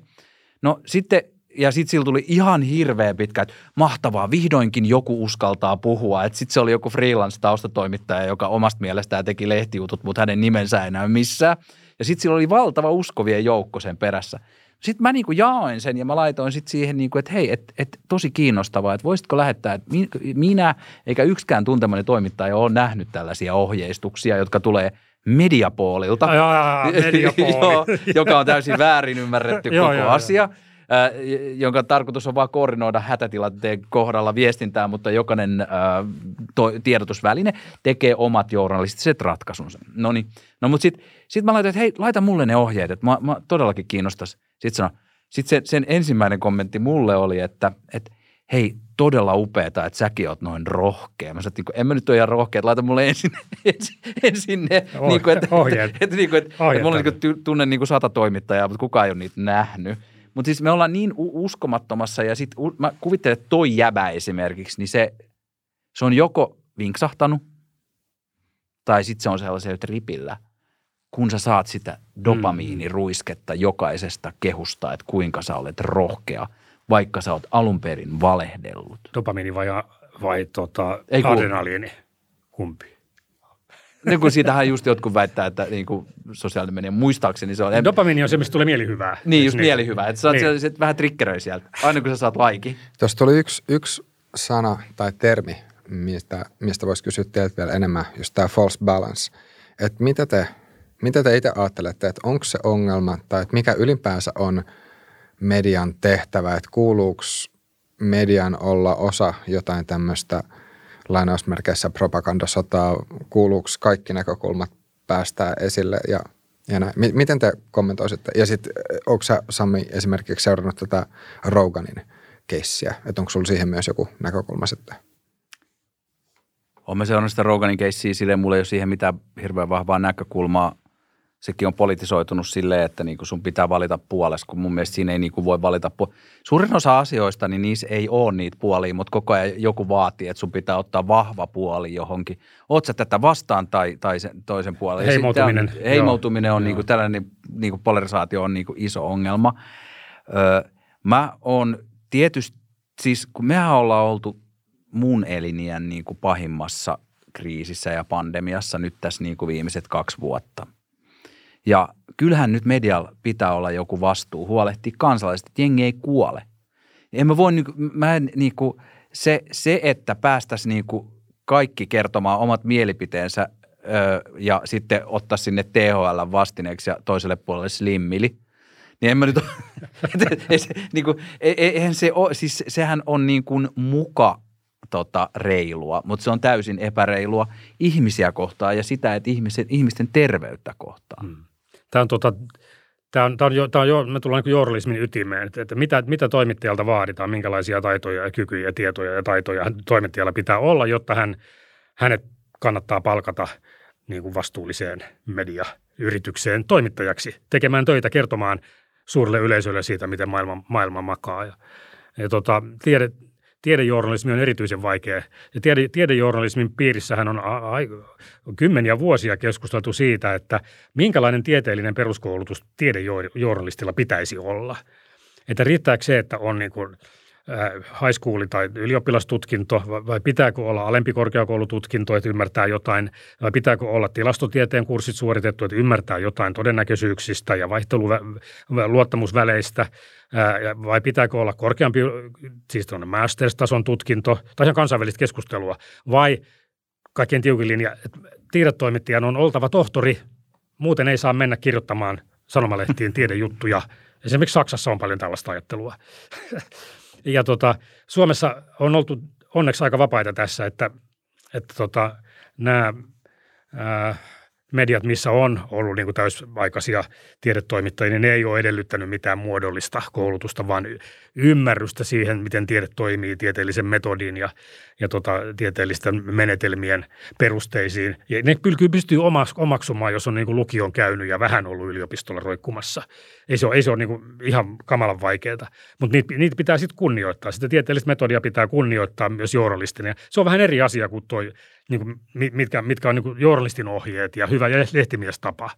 No sitten ja sitten sillä tuli ihan hirveä pitkä, että mahtavaa, vihdoinkin joku uskaltaa puhua. Että sitten se oli joku freelance-taustatoimittaja, joka omasta mielestään teki lehtijutut, mutta hänen nimensä ei näy missään. Ja sitten sillä oli valtava uskovien joukko sen perässä. Sitten mä niinku jaoin sen ja mä laitoin sitten siihen, niinku, että hei, että et, tosi kiinnostavaa, että voisitko lähettää, että minä eikä yksikään tuntemani toimittaja ole nähnyt tällaisia ohjeistuksia, jotka tulee mediapoolilta, (laughs) Mediapooli. joka on täysin väärin ymmärretty (laughs) koko asia jonka tarkoitus on vain koordinoida hätätilanteen kohdalla viestintää, mutta jokainen äh, to, tiedotusväline tekee omat journalistiset ratkaisunsa. No niin, no mutta sitten sit mä laitan, että hei, laita mulle ne ohjeet, että mä, mä todellakin kiinnostas. Sitten sano, sitten se, sen ensimmäinen kommentti mulle oli, että, että hei, todella upeeta, että säkin oot noin rohkea. Mä sanoin, että en mä nyt ole ihan rohkea, että laita mulle ensin, (laughs) ensin, ensin ne, oh, niin kuin, että, ohjeet. (laughs) että, että, niin kuin, että, että mulla on niin tunnen niin kuin sata toimittajaa, mutta kukaan ei ole niitä nähnyt. Mutta siis me ollaan niin uskomattomassa ja sitten mä kuvittelen, että toi jäbä esimerkiksi, niin se, se on joko vinksahtanut tai sitten se on sellaisella ripillä, kun sä saat sitä dopamiiniruisketta jokaisesta kehusta, että kuinka sä olet rohkea, vaikka sä oot alun perin valehdellut. Dopamiini vai, vai tota, adrenaliini? Kumpi? niin kun siitähän just jotkut väittää, että niin kuin sosiaalinen media, muistaakseni se on. Dopamiini on se, mistä tulee mielihyvää. Niin, just niin? mielihyvää. Että sä niin. siellä, vähän triggeröi sieltä, aina kun sä saat laiki. Tuossa tuli yksi, yksi sana tai termi, mistä, mistä voisi kysyä teiltä vielä enemmän, just tämä false balance. Että mitä te, mitä te itse ajattelette, että onko se ongelma tai että mikä ylipäänsä on median tehtävä, että kuuluuko median olla osa jotain tämmöistä – lainausmerkeissä propagandasotaa, kuuluuko kaikki näkökulmat päästää esille ja, ja näin. Miten te kommentoisitte? Ja sitten onko sä Sami esimerkiksi seurannut tätä Roganin keissiä, että onko sulla siihen myös joku näkökulma sitten? Olen seurannut sitä Roganin keissiä, sille mulla ei ole siihen mitään hirveän vahvaa näkökulmaa – sekin on politisoitunut silleen, että niin kuin sun pitää valita puolesta, kun mun mielestä siinä ei niin kuin voi valita pu- Suurin osa asioista, niin niissä ei ole niitä puolia, mutta koko ajan joku vaatii, että sun pitää ottaa vahva puoli johonkin. Oot sä tätä vastaan tai, tai sen toisen puolen? Heimoutuminen. On, heimoutuminen on niin kuin tällainen, niin kuin polarisaatio on niin kuin iso ongelma. Öö, mä oon tietysti, siis kun mehän ollaan oltu mun eliniän niin kuin pahimmassa kriisissä ja pandemiassa nyt tässä niin kuin viimeiset kaksi vuotta – ja kyllähän nyt medialla pitää olla joku vastuu huolehtia kansalaisista, että jengi ei kuole. En mä voi, niin mä en, niin kuin, se, se, että päästäisiin niin kuin kaikki kertomaan omat mielipiteensä öö, ja sitten ottaa sinne THL vastineeksi ja toiselle puolelle slimmili, niin en mä nyt, (laughs) ei, se, niin kuin, e, e, eihän se ole, siis sehän on niin kuin muka tota, reilua, mutta se on täysin epäreilua ihmisiä kohtaan ja sitä, että ihmisen, ihmisten terveyttä kohtaan. Hmm. Tämä on, tota, tämä on, tämä on, jo, tämä on jo, me tullaan niin journalismin ytimeen, että, että mitä, mitä toimittajalta vaaditaan, minkälaisia taitoja ja kykyjä ja tietoja ja taitoja toimittajalla pitää olla, jotta hän, hänet kannattaa palkata niin kuin vastuulliseen mediayritykseen toimittajaksi, tekemään töitä, kertomaan suurelle yleisölle siitä, miten maailma, maailma makaa. Ja, ja tota, tiede, tiedejournalismi on erityisen vaikea. Ja tiede, tiedejournalismin piirissähän on, a, a, kymmeniä vuosia keskusteltu siitä, että minkälainen tieteellinen peruskoulutus tiedejournalistilla pitäisi olla. Että riittääkö se, että on niin kuin – high school tai ylioppilastutkinto vai pitääkö olla alempi korkeakoulututkinto, että ymmärtää jotain, vai pitääkö olla tilastotieteen kurssit suoritettu, että ymmärtää jotain todennäköisyyksistä ja vaihteluottamusväleistä, äh, vai pitääkö olla korkeampi, siis masters-tason tutkinto, tai ihan kansainvälistä keskustelua, vai kaikkien tiukin linja, että tiedetoimittajan on oltava tohtori, muuten ei saa mennä kirjoittamaan sanomalehtiin tiedejuttuja. Esimerkiksi Saksassa on paljon tällaista ajattelua. (laughs) Ja tota, Suomessa on oltu onneksi aika vapaita tässä, että, että tota, nämä ää, mediat, missä on ollut niin täysaikaisia tiedetoimittajia, niin ne ei ole edellyttänyt mitään muodollista koulutusta, vaan ymmärrystä siihen, miten tiede toimii tieteellisen metodin ja, ja tota, tieteellisten menetelmien perusteisiin. Ja ne kyllä pystyy omaksumaan, jos on niin lukion käynyt ja vähän ollut yliopistolla roikkumassa. Ei se ole, ei se ole niin ihan kamalan vaikeaa, mutta niitä, niitä pitää sitten kunnioittaa. Sitä tieteellistä metodia pitää kunnioittaa myös journalistina. Se on vähän eri asia kuin tuo niin kuin, mitkä, mitkä on niin kuin journalistin ohjeet ja hyvä lehtimiestapa.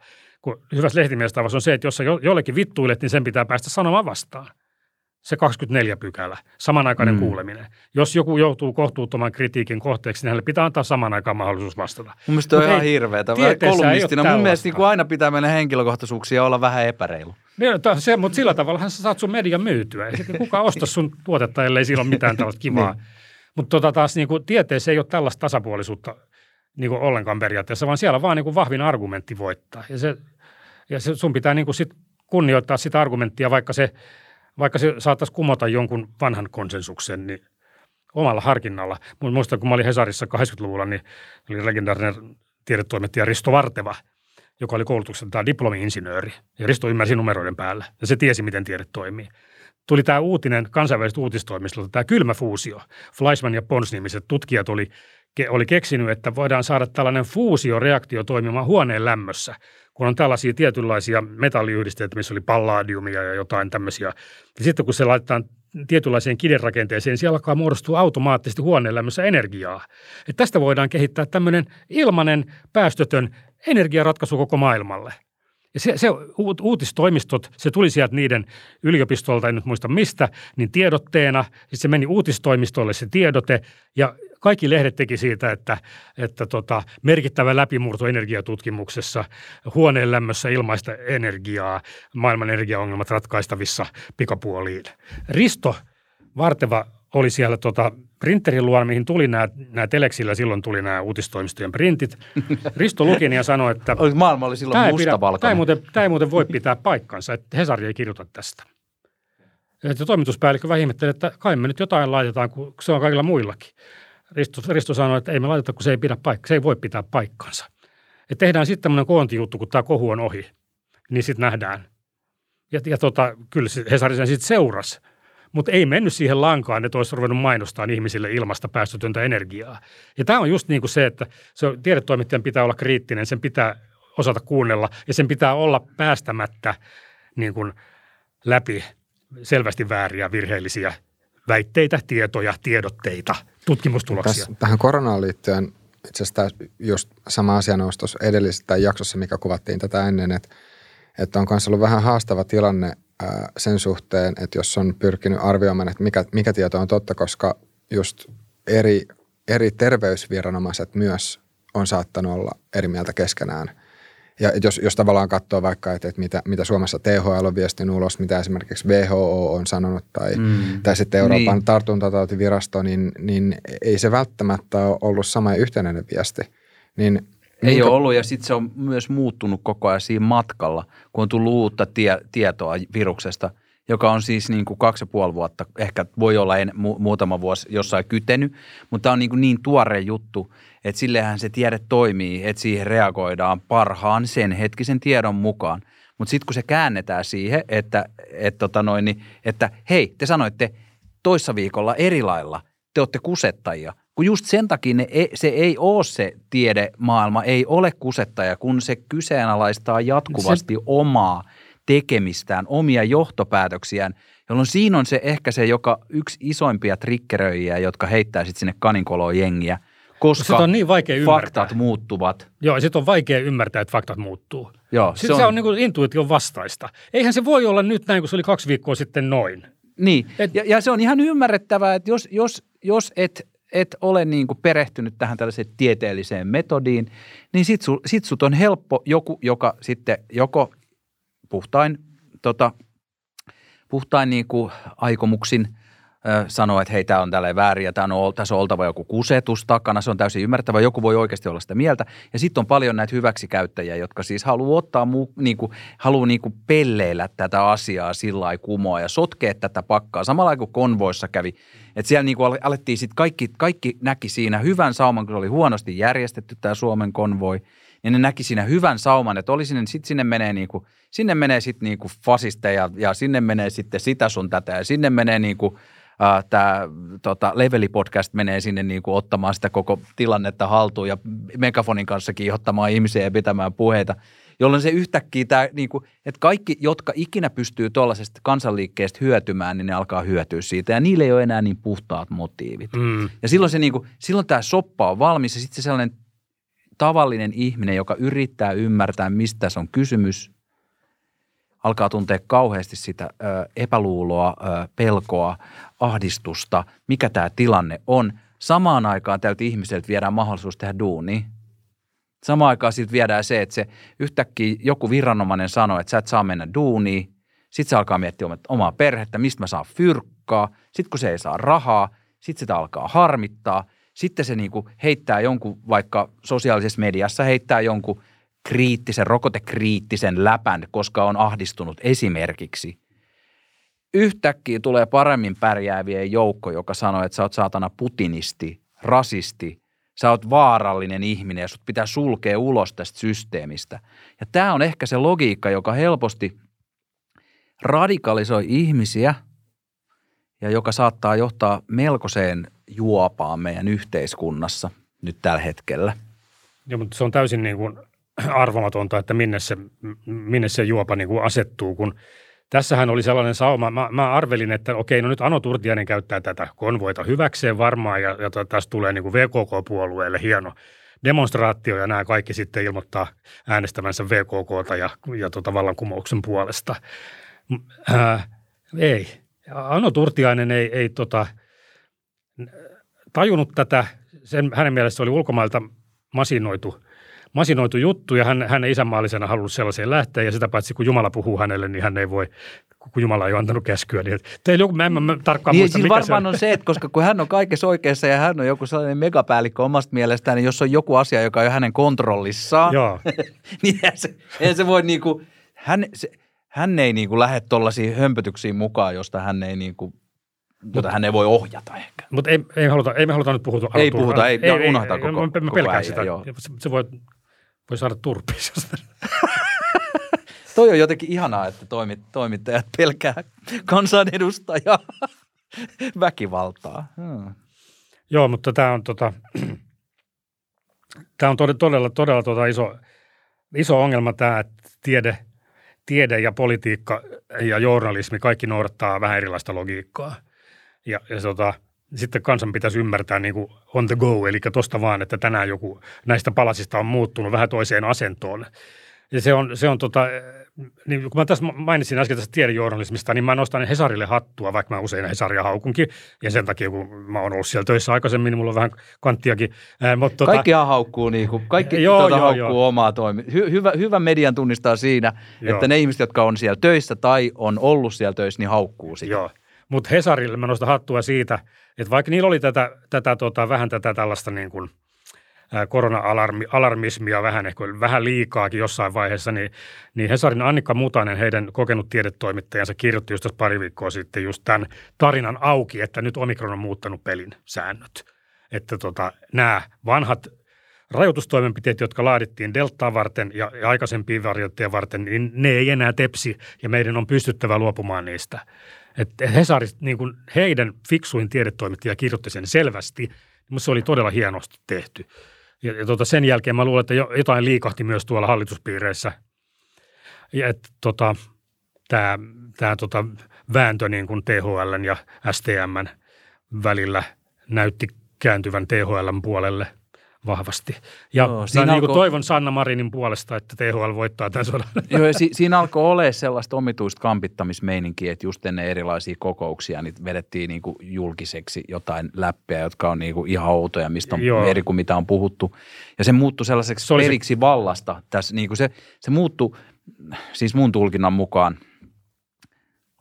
Kun hyvässä lehtimiestapassa on se, että jos sä jollekin vittuilet, niin sen pitää päästä sanomaan vastaan. Se 24 pykälä, samanaikainen mm. kuuleminen. Jos joku joutuu kohtuuttoman kritiikin kohteeksi, niin hänelle pitää antaa saman aikaan mahdollisuus vastata. Mun mielestä on ihan hirveätä. Kolumnistina mun mielestä niin aina pitää mennä henkilökohtaisuuksia ja olla vähän epäreilu. Niin, se, mutta sillä tavalla sä saat sun median myytyä. Ei kukaan osta sun tuotetta, ellei sillä ole mitään tällaista kivaa. niin mutta tota taas niin kuin, tieteessä ei ole tällaista tasapuolisuutta niin kuin ollenkaan periaatteessa, vaan siellä vaan niin kuin vahvin argumentti voittaa. Ja, se, ja se, sun pitää niin kuin sit kunnioittaa sitä argumenttia, vaikka se, vaikka se saattaisi kumota jonkun vanhan konsensuksen, niin omalla harkinnalla. Muistan, kun mä olin Hesarissa 80-luvulla, niin oli legendaarinen tiedetoimittaja Risto Varteva, joka oli koulutukseltaan diplomi-insinööri. Ja Risto ymmärsi numeroiden päällä ja se tiesi, miten tiede toimii tuli tämä uutinen kansainvälisestä uutistoimistolta, tämä kylmä fuusio. Fleischmann ja Pons-nimiset tutkijat oli, oli keksinyt, että voidaan saada tällainen fuusioreaktio toimimaan huoneen lämmössä, kun on tällaisia tietynlaisia metalliyhdisteitä, missä oli palladiumia ja jotain tämmöisiä. Ja sitten kun se laitetaan tietynlaiseen kiderakenteeseen, siellä alkaa muodostua automaattisesti huoneen lämmössä energiaa. Et tästä voidaan kehittää tämmöinen ilmainen, päästötön energiaratkaisu koko maailmalle – se, se uutistoimistot, se tuli sieltä niiden yliopistolta, en nyt muista mistä, niin tiedotteena. Sitten se meni uutistoimistolle se tiedote ja kaikki lehdet teki siitä, että, että tota, merkittävä läpimurto energiatutkimuksessa, huoneen lämmössä ilmaista energiaa, maailman energiaongelmat ratkaistavissa pikapuoliin. Risto Varteva oli siellä tota, printerin luona, mihin tuli nämä, nämä teleksillä, silloin tuli nämä uutistoimistojen printit. Risto lukin ja sanoi, että... Maailma oli silloin tämä mustavalkoinen. Tämä, ei muuten, tämä ei muuten voi pitää paikkansa, että Hesari ei kirjoita tästä. Ja toimituspäällikkö vähän ihmetteli, että kai me nyt jotain laitetaan, kun se on kaikilla muillakin. Risto, Risto sanoi, että ei me laiteta, kun se ei, pidä paikka, se ei voi pitää paikkansa. Et tehdään sitten tämmöinen koontijuttu, kun tämä kohu on ohi, niin sitten nähdään. Ja, ja tota, kyllä Hesari sen sitten seurasi mutta ei mennyt siihen lankaan, että olisi ruvennut mainostaa ihmisille ilmasta päästötöntä energiaa. Ja tämä on just niin kuin se, että se tiedetoimittajan pitää olla kriittinen, sen pitää osata kuunnella ja sen pitää olla päästämättä niin kuin läpi selvästi vääriä, virheellisiä väitteitä, tietoja, tiedotteita, tutkimustuloksia. Tässä, tähän koronaan liittyen itse asiassa just sama asia nousi edellisessä jaksossa, mikä kuvattiin tätä ennen, että, että on myös ollut vähän haastava tilanne – sen suhteen, että jos on pyrkinyt arvioimaan, että mikä, mikä tieto on totta, koska just eri, eri terveysviranomaiset myös on saattanut olla eri mieltä keskenään. Ja jos, jos tavallaan katsoo vaikka, että, että mitä, mitä Suomessa THL on viestinyt ulos, mitä esimerkiksi WHO on sanonut tai, mm. tai sitten Euroopan niin. tartuntatautivirasto, niin, niin ei se välttämättä ole ollut sama yhtenäinen viesti. Niin ei Minkä... ole ollut ja sitten se on myös muuttunut koko ajan siinä matkalla, kun on tullut uutta tie, tietoa viruksesta, joka on siis niin kuin kaksi ja puoli vuotta, ehkä voi olla en, mu, muutama vuosi jossain kytenyt, mutta tämä on niin, kuin niin tuore juttu, että sillehän se tiede toimii, että siihen reagoidaan parhaan sen hetkisen tiedon mukaan. Mutta sitten kun se käännetään siihen, että, että, tota noin, niin, että hei, te sanoitte toissa viikolla eri lailla, te olette kusettajia, kun just sen takia ne, e, se ei ole se tiedemaailma, ei ole kusettaja, kun se kyseenalaistaa jatkuvasti se... omaa tekemistään, omia johtopäätöksiään, jolloin siinä on se ehkä se joka yksi isoimpia trikkeröijiä, jotka heittää sitten sinne kaninkoloon jengiä, koska on niin vaikea faktat muuttuvat. Joo, ja sitten on vaikea ymmärtää, että faktat muuttuu. Joo, se, on, se on niin kuin intuition vastaista. Eihän se voi olla nyt näin, kun se oli kaksi viikkoa sitten noin. Niin, et, ja, ja se on ihan ymmärrettävää, että jos, jos, jos et et ole niin kuin perehtynyt tähän tällaiseen tieteelliseen metodiin, niin sit, su, sit sut on helppo joku, joka sitten joko puhtain, tota, puhtain niin kuin aikomuksin – sanoo, että hei, tämä on tällä väärin ja tämä on, tässä on oltava joku kusetus takana. Se on täysin ymmärrettävä. Joku voi oikeasti olla sitä mieltä. Ja sitten on paljon näitä hyväksikäyttäjiä, jotka siis haluaa ottaa, muu, niin kuin, haluaa niin kuin pelleillä tätä asiaa sillä lailla kumoa ja sotkea tätä pakkaa. Samalla kuin konvoissa kävi. Että siellä niin kuin alettiin sitten, kaikki, kaikki näki siinä hyvän sauman, kun se oli huonosti järjestetty tämä Suomen konvoi. niin ne näki siinä hyvän sauman, että oli sinne, sit sinne menee niinku, sinne menee sitten niinku fasisteja ja sinne menee sitten sitä sun tätä ja sinne menee niinku, äh, tämä tota, Leveli-podcast menee sinne niinku ottamaan sitä koko tilannetta haltuun ja megafonin kanssa kiihottamaan ihmisiä ja pitämään puheita jolloin se yhtäkkiä tämä, niin kuin, että kaikki, jotka ikinä pystyy tuollaisesta kansanliikkeestä hyötymään, niin ne alkaa hyötyä siitä ja niille ei ole enää niin puhtaat motiivit. Mm. Ja silloin, se, niin kuin, silloin tämä soppa on valmis ja sitten se sellainen tavallinen ihminen, joka yrittää ymmärtää, mistä se on kysymys, alkaa tuntea kauheasti sitä ö, epäluuloa, ö, pelkoa, ahdistusta, mikä tämä tilanne on. Samaan aikaan tältä ihmiseltä viedään mahdollisuus tehdä duuni. Samaan aikaan sitten viedään se, että se yhtäkkiä joku viranomainen sanoo, että sä et saa mennä duuniin. Sitten se alkaa miettiä omaa perhettä, mistä mä saan fyrkkaa. Sitten kun se ei saa rahaa, sitten sitä alkaa harmittaa. Sitten se niinku heittää jonkun, vaikka sosiaalisessa mediassa heittää jonkun kriittisen, rokotekriittisen läpän, koska on ahdistunut esimerkiksi. Yhtäkkiä tulee paremmin pärjäävien joukko, joka sanoo, että sä oot saatana putinisti, rasisti, sä oot vaarallinen ihminen ja sut pitää sulkea ulos tästä systeemistä. Ja tämä on ehkä se logiikka, joka helposti radikalisoi ihmisiä ja joka saattaa johtaa melkoiseen juopaan meidän yhteiskunnassa nyt tällä hetkellä. Joo, mutta se on täysin niin kuin arvomatonta, että minne se, minne se juopa niin kuin asettuu, kun – Tässähän oli sellainen sauma, mä, mä arvelin, että okei, no nyt Ano Turtiainen käyttää tätä konvoita hyväkseen varmaan ja, ja tästä tulee niin kuin VKK-puolueelle hieno demonstraatio ja nämä kaikki sitten ilmoittaa äänestävänsä VKKta ja, ja tota vallankumouksen puolesta. Ää, ei. Ano Turtiainen ei, ei tota, tajunnut tätä. Sen, hänen mielestä oli ulkomailta masinoitu masinoitu juttu ja hän, hän ei isänmaallisena halunnut sellaiseen lähteä ja sitä paitsi kun Jumala puhuu hänelle, niin hän ei voi, kun Jumala ei ole antanut käskyä. Niin teillä joku, mä en mä tarkkaan niin, muista, siis mikä varmaan se on. on se, että koska kun hän on kaikessa oikeassa ja hän on joku sellainen megapäällikkö omasta mielestään, niin jos on joku asia, joka on hänen kontrollissaan, Joo. (laughs) niin eihän se, eihän se voi niinku, hän, se, hän ei niinku lähde tuollaisiin hömpötyksiin mukaan, josta hän ei niinku jota hän ei voi ohjata ehkä. Mutta ei, ei, haluta, ei me haluta nyt puhuta. Ei puhuta, ei, ei, ei unohtaa koko, mä pelkään sitä. Joo. Se, se voi voi saada turpiin. (laughs) Toi on jotenkin ihanaa, että toimit, toimittajat pelkää kansanedustajaa (laughs) väkivaltaa. Hmm. Joo, mutta tämä on, tota, tämä on todella, todella tota iso, iso ongelma tämä, että tiede, tiede ja politiikka ja journalismi, kaikki noudattaa vähän erilaista logiikkaa. Ja, ja tota, sitten kansan pitäisi ymmärtää niin kuin on the go, eli tuosta vaan, että tänään joku näistä palasista on muuttunut vähän toiseen asentoon. Ja se on, se on tota, niin kun mä tässä mainitsin äsken tästä tiedejournalismista, niin mä nostan Hesarille hattua, vaikka mä usein Hesaria haukunkin. Ja sen takia, kun mä oon ollut siellä töissä aikaisemmin, niin mulla on vähän kanttiakin. Ää, mutta tota, Kaikkihan haukkuu, niin kuin, kaikki joo, tuota joo, haukkuu joo. omaa toimi. Hy, hyvä, hyvä median tunnistaa siinä, joo. että ne ihmiset, jotka on siellä töissä tai on ollut siellä töissä, niin haukkuu sitä. Joo, mutta Hesarille mä nostan hattua siitä, että vaikka niillä oli tätä, tätä tota, vähän tätä tällaista niin kuin, korona-alarmismia vähän ehkä vähän liikaakin jossain vaiheessa, niin, niin Hesarin Annikka Mutanen, heidän kokenut tiedetoimittajansa, kirjoitti just pari viikkoa sitten just tämän tarinan auki, että nyt Omikron on muuttanut pelin säännöt. Että tota, nämä vanhat rajoitustoimenpiteet, jotka laadittiin deltaa varten ja, ja aikaisempia varten, niin ne ei enää tepsi ja meidän on pystyttävä luopumaan niistä. Että niin kuin heidän fiksuin tiedetoimittaja kirjoitti sen selvästi, mutta se oli todella hienosti tehty. Ja, ja tota, sen jälkeen mä luulen, että jotain liikahti myös tuolla hallituspiireissä. Ja että tota, tämä tää, tota, vääntö niin kuin THL ja STM välillä näytti kääntyvän THL puolelle – vahvasti. Ja Joo, siinä niin alko... toivon Sanna Marinin puolesta, että THL voittaa tämän sodan. (laughs) Joo, ja si- siinä alkoi olla sellaista omituista kampittamismeininkiä, että just ennen erilaisia kokouksia niin vedettiin niin kuin julkiseksi jotain läppiä, jotka on niin kuin ihan outoja, mistä on Joo. eri kuin mitä on puhuttu. Ja se muuttui sellaiseksi se periksi se... vallasta. Tässä, niin kuin se, se muuttui, siis mun tulkinnan mukaan,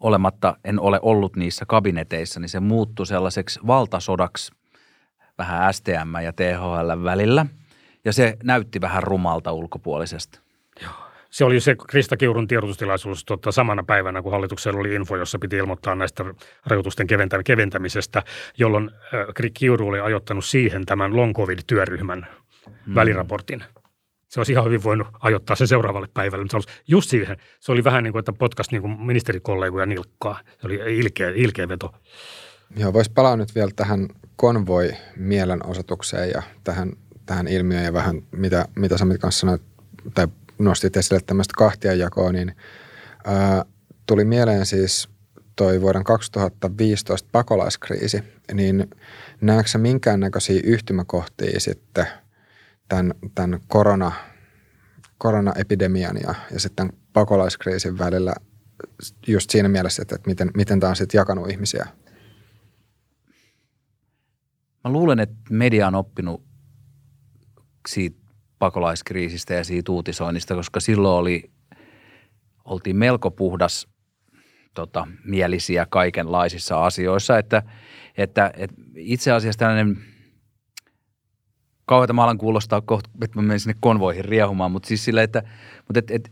olematta, en ole ollut niissä kabineteissa, niin se muuttui sellaiseksi valtasodaksi vähän STM ja THL välillä. Ja se näytti vähän rumalta ulkopuolisesta. Joo. Se oli se Krista Kiurun tiedotustilaisuus tota, samana päivänä, kun hallituksella oli info, jossa piti ilmoittaa näistä rajoitusten keventämisestä, jolloin äh, Kiuru oli ajoittanut siihen tämän long covid-työryhmän hmm. väliraportin. Se olisi ihan hyvin voinut ajoittaa sen seuraavalle päivälle, mutta se just siihen. Se oli vähän niin kuin, että podcast niin kuin ministerikollegoja nilkkaa. Se oli ilkeä, ilkeä veto. Joo, voisi palaa nyt vielä tähän konvoi mielenosoitukseen ja tähän, tähän ilmiöön ja vähän mitä, mitä Sami kanssa sanoit, tai nostit esille tämmöistä kahtiajakoa, niin ää, tuli mieleen siis toi vuoden 2015 pakolaiskriisi, niin näetkö minkäännäköisiä yhtymäkohtia sitten tämän, tämän korona, koronaepidemian ja, ja sitten pakolaiskriisin välillä just siinä mielessä, että, että miten, miten tämä on sitten jakanut ihmisiä? Mä luulen, että media on oppinut siitä pakolaiskriisistä ja siitä uutisoinnista, koska silloin oli, oltiin melko puhdas tota, mielisiä kaikenlaisissa asioissa, että, että, että itse asiassa tällainen – kauheita mä alan kuulostaa kohta, että mä menen sinne konvoihin riehumaan, mutta siis sillä, että mutta et, et,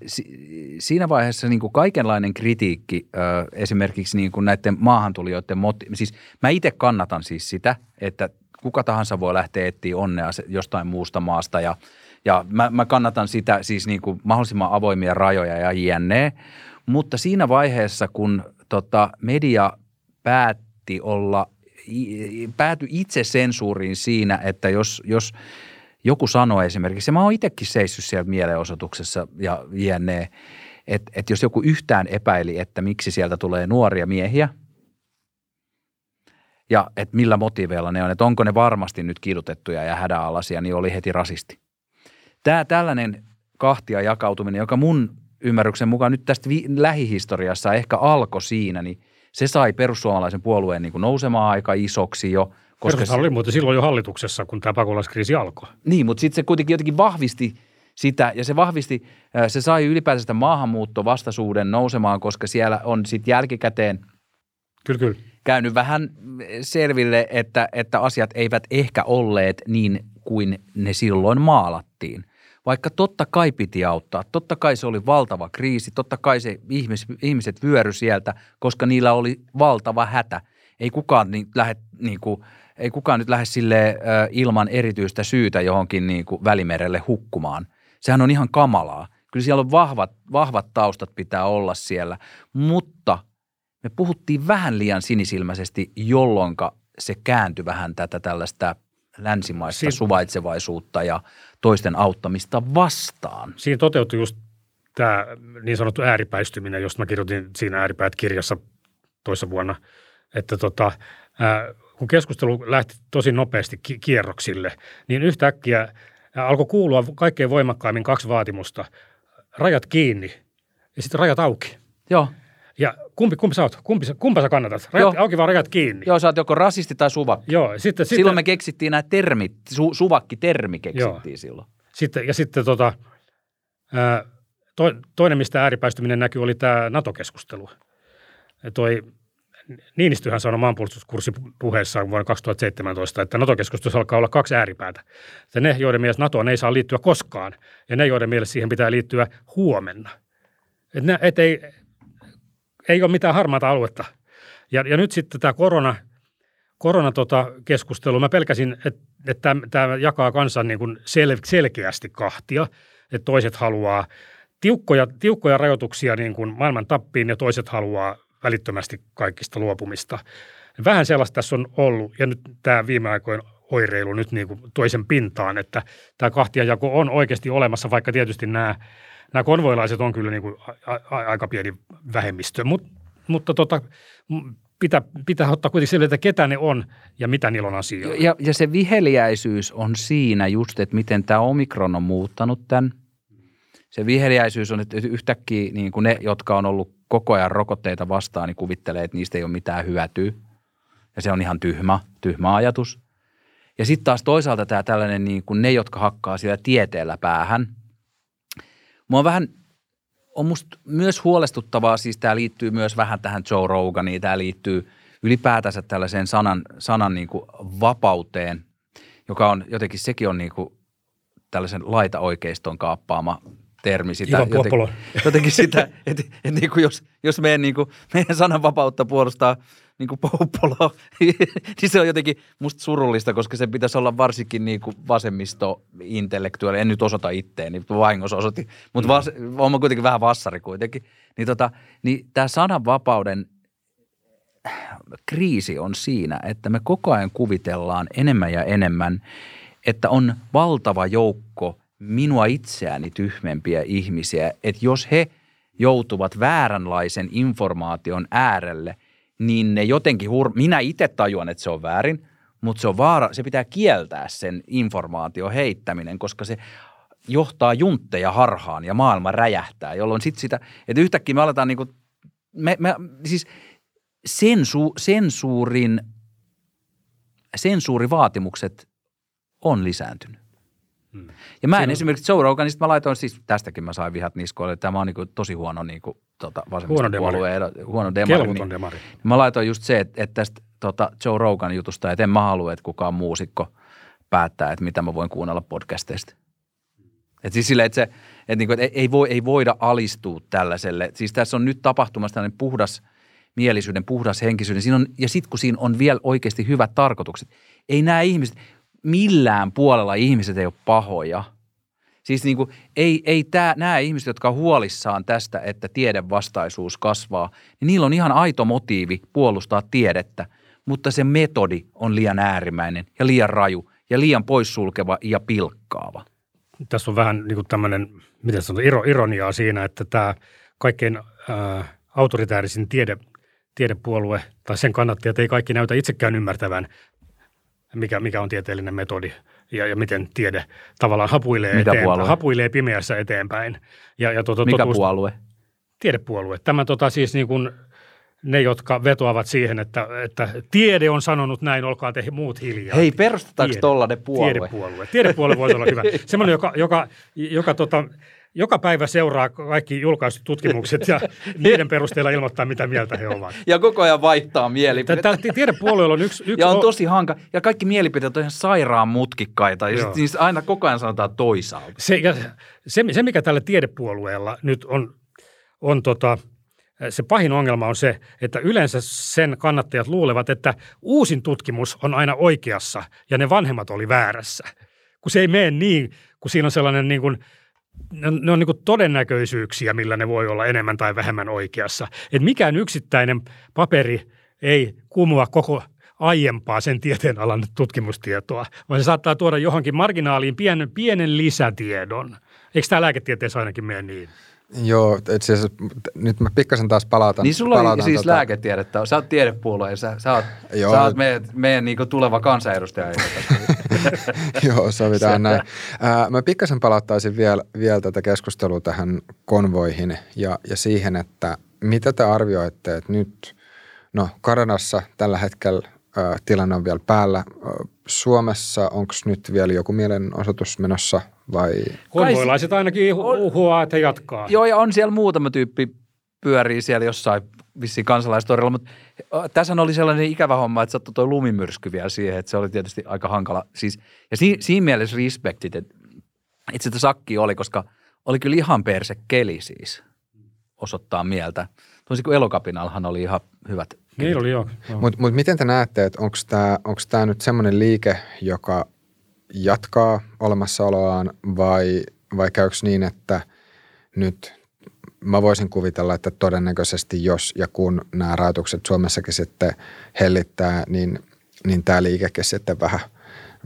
siinä vaiheessa niin kuin kaikenlainen kritiikki ö, esimerkiksi niin kuin näiden maahantulijoiden, moti- siis mä itse kannatan siis sitä, että kuka tahansa voi lähteä etsiä onnea jostain muusta maasta ja, ja mä, mä kannatan sitä siis niin kuin mahdollisimman avoimia rajoja ja jne. Mutta siinä vaiheessa, kun tota, media päätti olla pääty itse sensuuriin siinä, että jos, jos joku sanoo esimerkiksi, ja mä oon itsekin seissyt siellä mielenosoituksessa ja jne, että, että jos joku yhtään epäili, että miksi sieltä tulee nuoria miehiä – ja että millä motiiveilla ne on, että onko ne varmasti nyt kidutettuja ja hädänalaisia, niin oli heti rasisti. Tämä tällainen kahtia jakautuminen, joka mun ymmärryksen mukaan nyt tästä vi- lähihistoriassa ehkä alkoi siinä, niin se sai perussuomalaisen puolueen niin kuin nousemaan aika isoksi jo. Koska se oli muuten silloin jo hallituksessa, kun tämä pakolaiskriisi alkoi. Niin, mutta sitten se kuitenkin jotenkin vahvisti sitä, ja se vahvisti, se sai ylipäätään sitä maahanmuuttovastaisuuden nousemaan, koska siellä on sitten jälkikäteen kyllä, kyllä. Käynyt vähän selville, että, että asiat eivät ehkä olleet niin kuin ne silloin maalattiin – vaikka totta kai piti auttaa, totta kai se oli valtava kriisi, totta kai se ihmis, ihmiset vyöry sieltä, koska niillä oli valtava hätä. Ei kukaan, niin lähde, niin kuin, ei kukaan nyt lähde sille ilman erityistä syytä johonkin niin kuin välimerelle hukkumaan. Sehän on ihan kamalaa. Kyllä siellä on vahvat, vahvat taustat pitää olla siellä, mutta me puhuttiin vähän liian sinisilmäisesti, jolloin se kääntyi vähän tätä tällaista länsimaista Siin, suvaitsevaisuutta ja toisten auttamista vastaan. Siinä toteutui just tämä niin sanottu ääripäistyminen, josta mä kirjoitin siinä ääripäät kirjassa toissa vuonna, että tota, ää, kun keskustelu lähti tosi nopeasti kierroksille, niin yhtäkkiä alkoi kuulua kaikkein voimakkaimmin kaksi vaatimusta. Rajat kiinni ja sitten rajat auki. Joo. Ja kumpi, kumpi sä oot? Kumpi, kumpa sä kannatat? Rajat, Joo. auki vaan rajat kiinni. Joo, sä oot joko rasisti tai suvakki. Joo. Sitten, Silloin sitten, me keksittiin nämä termit, su, suvakki-termi keksittiin Joo. silloin. Sitten, ja sitten tota, ää, to, toinen, mistä ääripäistyminen näkyy, oli tämä NATO-keskustelu. Ja toi Niinistöhän sanoi maanpuolustuskurssipuheessaan vuonna 2017, että NATO-keskustelussa alkaa olla kaksi ääripäätä. Että ne, joiden mielestä NATOon ei saa liittyä koskaan, ja ne, joiden mielestä siihen pitää liittyä huomenna. Että et ei, ei ole mitään harmaata aluetta. Ja, ja nyt sitten tämä korona, korona tota mä pelkäsin, että, että tämä jakaa kansan niin kuin sel, selkeästi kahtia, että toiset haluaa tiukkoja, tiukkoja rajoituksia niin kuin maailman tappiin ja toiset haluaa välittömästi kaikista luopumista. Vähän sellaista tässä on ollut ja nyt tämä viime aikoina oireilu nyt niin kuin toisen pintaan, että tämä kahtiajako on oikeasti olemassa, vaikka tietysti nämä – nämä konvoilaiset on kyllä niin kuin a, a, aika pieni vähemmistö, Mut, mutta tota, pitää, pitää ottaa kuitenkin selville, että ketä ne on ja mitä niillä on asioita. Ja, ja se viheliäisyys on siinä just, että miten tämä omikron on muuttanut tämän. Se viheliäisyys on, että yhtäkkiä niin kuin ne, jotka on ollut koko ajan rokotteita vastaan, niin kuvittelee, että niistä ei ole mitään hyötyä. Ja se on ihan tyhmä, tyhmä ajatus. Ja sitten taas toisaalta tämä tällainen niin kuin ne, jotka hakkaa siellä tieteellä päähän – Mua vähän on musta myös huolestuttavaa, siis tämä liittyy myös vähän tähän Joe Roganiin, tämä liittyy ylipäätänsä tällaiseen sanan, sanan niin kuin vapauteen, joka on jotenkin, sekin on niin kuin tällaisen laita-oikeiston kaappaama termi. Sitä, jotenkin, jotenkin sitä, (laughs) että, että niin kuin jos, jos meidän, niin kuin, meidän sananvapautta puolustaa niin kuin Pouppolo, niin (laughs) se on jotenkin musta surullista, koska se pitäisi olla varsinkin niin kuin vasemmisto-intellektuaali. En nyt osoita itteen, niin vahingossa osoitin, mutta vas, olen kuitenkin vähän vassari kuitenkin. Niin, tota, niin tämä sananvapauden kriisi on siinä, että me koko ajan kuvitellaan enemmän ja enemmän, että on valtava joukko minua itseäni tyhmempiä ihmisiä, että jos he joutuvat vääränlaisen informaation äärelle, niin ne jotenkin, hur- minä itse tajuan, että se on väärin, mutta se on vaara, se pitää kieltää sen informaatio heittäminen, koska se johtaa juntteja harhaan ja maailma räjähtää, jolloin sitten sitä, että yhtäkkiä me aletaan niin kuin, me, me, siis sensu, sensuurin, sensuurivaatimukset on lisääntynyt. Hmm. Ja mä en Siinä... esimerkiksi Joe Roganista, mä laitoin siis, tästäkin mä sain vihat niskoille, että tämä on niin tosi huono niin kuin, tota, huono demari. Huono demari. Niin, demari. Mä laitoin just se, että, että tästä tota, Joe Rogan jutusta, että en mä halua, että kukaan muusikko päättää, että mitä mä voin kuunnella podcasteista. Et siis sille, että, se, että, niin kuin, että ei, voi, ei voida alistua tällaiselle. Siis tässä on nyt tapahtumassa tällainen puhdas mielisyyden, puhdas henkisyyden. Siinä on, ja sitten kun siinä on vielä oikeasti hyvät tarkoitukset. Ei nämä ihmiset, millään puolella ihmiset ei ole pahoja. Siis niin kuin, ei, ei tää, nämä ihmiset, jotka on huolissaan tästä, että tiedevastaisuus kasvaa, niin niillä on ihan aito motiivi puolustaa tiedettä, mutta se metodi on liian äärimmäinen ja liian raju ja liian poissulkeva ja pilkkaava. Tässä on vähän niin kuin tämmöinen, miten sanotaan, ironiaa siinä, että tämä kaikkein äh, autoritäärisin tiede, tiedepuolue tai sen kannattajat ei kaikki näytä itsekään ymmärtävän mikä, mikä on tieteellinen metodi ja, ja miten tiede tavallaan hapuilee, Mitä eteenpäin, hapuilee pimeässä eteenpäin. Ja, ja tuota, mikä totuus, puolue? Tiedepuolue. Tämä tota, siis niin kuin ne, jotka vetoavat siihen, että, että tiede on sanonut näin, olkaa te muut hiljaa. Hei, perustetaanko tollainen puolue? Tiedepuolue. Tiedepuolue voisi olla hyvä. (laughs) Semmoinen, joka, joka, joka tota, joka päivä seuraa kaikki julkaistut tutkimukset ja niiden perusteella ilmoittaa, mitä mieltä he ovat. (laughs) Ja koko ajan vaihtaa mielipiteitä. Tiedepuolueella on yksi, yksi... Ja on tosi hanka. Ja kaikki mielipiteet on ihan sairaan mutkikkaita. Ja siis aina koko ajan sanotaan toisaalta. Se, ja se, se mikä tällä tiedepuolueella nyt on, on tota, se pahin ongelma on se, että yleensä sen kannattajat luulevat, että uusin tutkimus on aina oikeassa ja ne vanhemmat oli väärässä. Kun se ei mene niin, kun siinä on sellainen niin kuin – ne on, ne on niin todennäköisyyksiä, millä ne voi olla enemmän tai vähemmän oikeassa. Et mikään yksittäinen paperi ei kumua koko aiempaa sen tieteen alan tutkimustietoa, vaan se saattaa tuoda johonkin marginaaliin pienen, pienen lisätiedon. Eikö tämä lääketieteessä ainakin mene niin? Joo, itse asiassa nyt mä pikkasen taas palautan. Niin sulla on siis tota... lääketiedettä, sä oot tiedepuolue ja sä, sä oot, Joo. sä oot meidän, meidän niin tuleva kansanedustaja. (laughs) Joo, sovitaan näin. (laughs) Ää, mä pikkasen palauttaisin vielä, vielä tätä keskustelua tähän konvoihin ja, ja siihen, että mitä te arvioitte, että nyt, no Kanadassa tällä hetkellä ää, tilanne on vielä päällä. Suomessa onko nyt vielä joku mielenosoitus menossa vai? Konvoilaiset ainakin uhuaa, että jatkaa. Joo, ja on siellä muutama tyyppi pyörii siellä jossain vissiin kansalaistorilla, mutta tässä oli sellainen ikävä homma, että sattui tuo lumimyrsky vielä siihen, että se oli tietysti aika hankala. Siis, ja si, siinä mielessä respektit, että itse asiassa sakki oli, koska oli kyllä ihan perse keli siis osoittaa mieltä. Toisin kuin Elokapinallahan oli ihan hyvät Niin oli joo. Mutta mut miten te näette, että onko tämä nyt semmoinen liike, joka jatkaa olemassaoloaan vai, vai käykö niin, että nyt mä voisin kuvitella, että todennäköisesti jos ja kun nämä rajoitukset Suomessakin sitten hellittää, niin, niin tämä liikekin sitten vähän,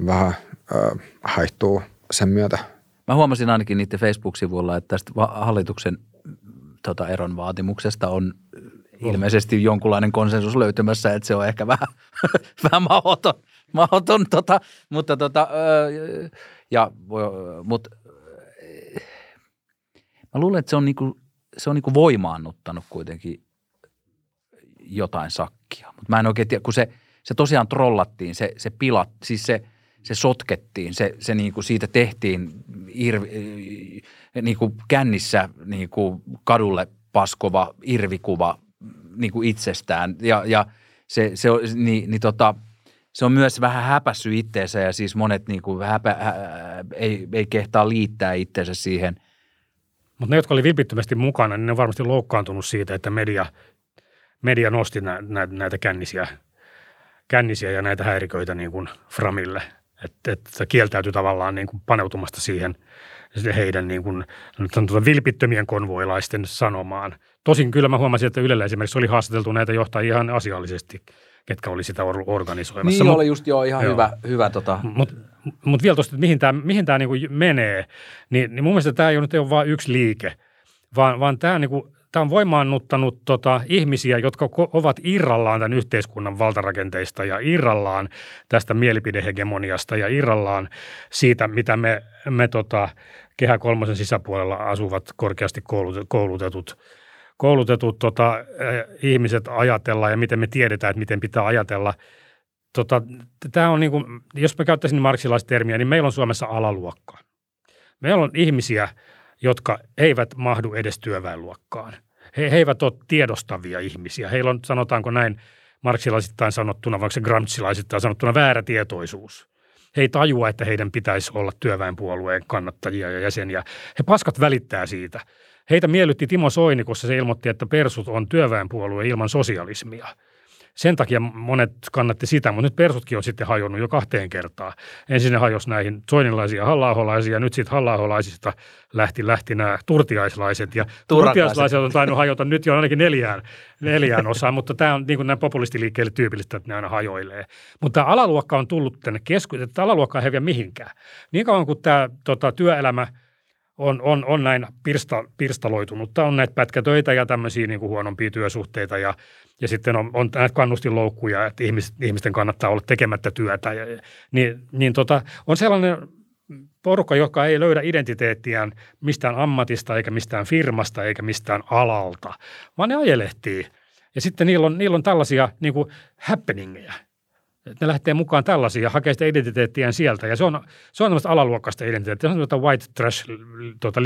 vähän äh, haihtuu sen myötä. Mä huomasin ainakin niiden Facebook-sivuilla, että tästä hallituksen tota, eron vaatimuksesta on ilmeisesti jonkunlainen konsensus löytymässä, että se on ehkä vähän, (laughs) vähän mahdoton, (laughs) mahdoton tota, mutta tota, ja, mutta mä luulen, että se on niinku se on niin kuin voimaannuttanut kuitenkin jotain sakkia. Mutta mä en oikein tiedä, kun se, se tosiaan trollattiin, se, se pilat, siis se, se sotkettiin, se, se niin kuin siitä tehtiin irvi, niin kuin kännissä niin kuin kadulle paskova irvikuva niin kuin itsestään. Ja, ja se, se, niin, niin tota, se on myös vähän häpässyt itteensä ja siis monet niin kuin häpä, hä, ei, ei kehtaa liittää itteensä siihen – mutta ne, jotka oli vilpittömästi mukana, niin ne on varmasti loukkaantunut siitä, että media, media nosti nä, nä, näitä kännisiä, kännisiä ja näitä häiriköitä niin kuin Framille. Että et kieltäytyi tavallaan niin kuin paneutumasta siihen heidän niin kuin, tuota vilpittömien konvoilaisten sanomaan. Tosin kyllä mä huomasin, että Ylellä esimerkiksi oli haastateltu näitä johtajia ihan asiallisesti, ketkä oli sitä organisoimassa. Niin oli just joo ihan joo. hyvä, hyvä tota. Mutta mut vielä tuosta, että mihin tämä mihin tää niinku menee, niin, niin mun mielestä tämä ei ole nyt ole vain yksi liike, vaan, vaan tämä niinku, on voimaannuttanut tota, ihmisiä, jotka ovat irrallaan tämän yhteiskunnan valtarakenteista ja irrallaan tästä mielipidehegemoniasta ja irrallaan siitä, mitä me, me tota, Kehä kolmosen sisäpuolella asuvat korkeasti koulutetut, koulutetut tota, eh, ihmiset ajatellaan ja miten me tiedetään, että miten pitää ajatella. Tota, tämä on niin kuin, jos mä käyttäisin marksilaista termiä, niin meillä on Suomessa alaluokka. Meillä on ihmisiä – jotka eivät mahdu edes työväenluokkaan. He, he eivät ole tiedostavia ihmisiä. Heillä on, sanotaanko näin, marksilaisittain sanottuna, vaikka se gramscilaisittain sanottuna väärä tietoisuus. He ei tajua, että heidän pitäisi olla työväenpuolueen kannattajia ja jäseniä. He paskat välittää siitä. Heitä miellytti Timo Soini, kun se ilmoitti, että persut on työväenpuolue ilman sosialismia – sen takia monet kannatti sitä, mutta nyt persutkin on sitten hajonnut jo kahteen kertaan. Ensin ne hajosi näihin soinilaisia halla ja nyt sitten halla lähti, lähti nämä turtiaislaiset. Ja turtiaislaiset on tainnut hajota nyt jo ainakin neljään, neljään osaan, mutta tämä on niin kuin näin populistiliikkeelle tyypillistä, että ne aina hajoilee. Mutta tämä alaluokka on tullut tänne keskuuteen, että alaluokka ei häviä mihinkään. Niin kauan kuin tämä tota, työelämä – on, on, on näin pirsta, pirstaloitunut. Tämä on näitä pätkätöitä ja tämmöisiä niin kuin huonompia työsuhteita ja ja sitten on, on näitä kannustinloukkuja, että ihmis, ihmisten kannattaa olla tekemättä työtä. Ja, niin, niin tota, on sellainen porukka, joka ei löydä identiteettiään mistään ammatista eikä mistään firmasta eikä mistään alalta, vaan ne ajelehtii. Ja sitten niillä on, niillä on tällaisia niin kuin happeningeja. Ne lähtee mukaan tällaisia hakee sitä identiteettiään sieltä. Ja se on, se on tämmöistä alaluokkaista identiteettiä. Se on tämmöistä white trash tuota,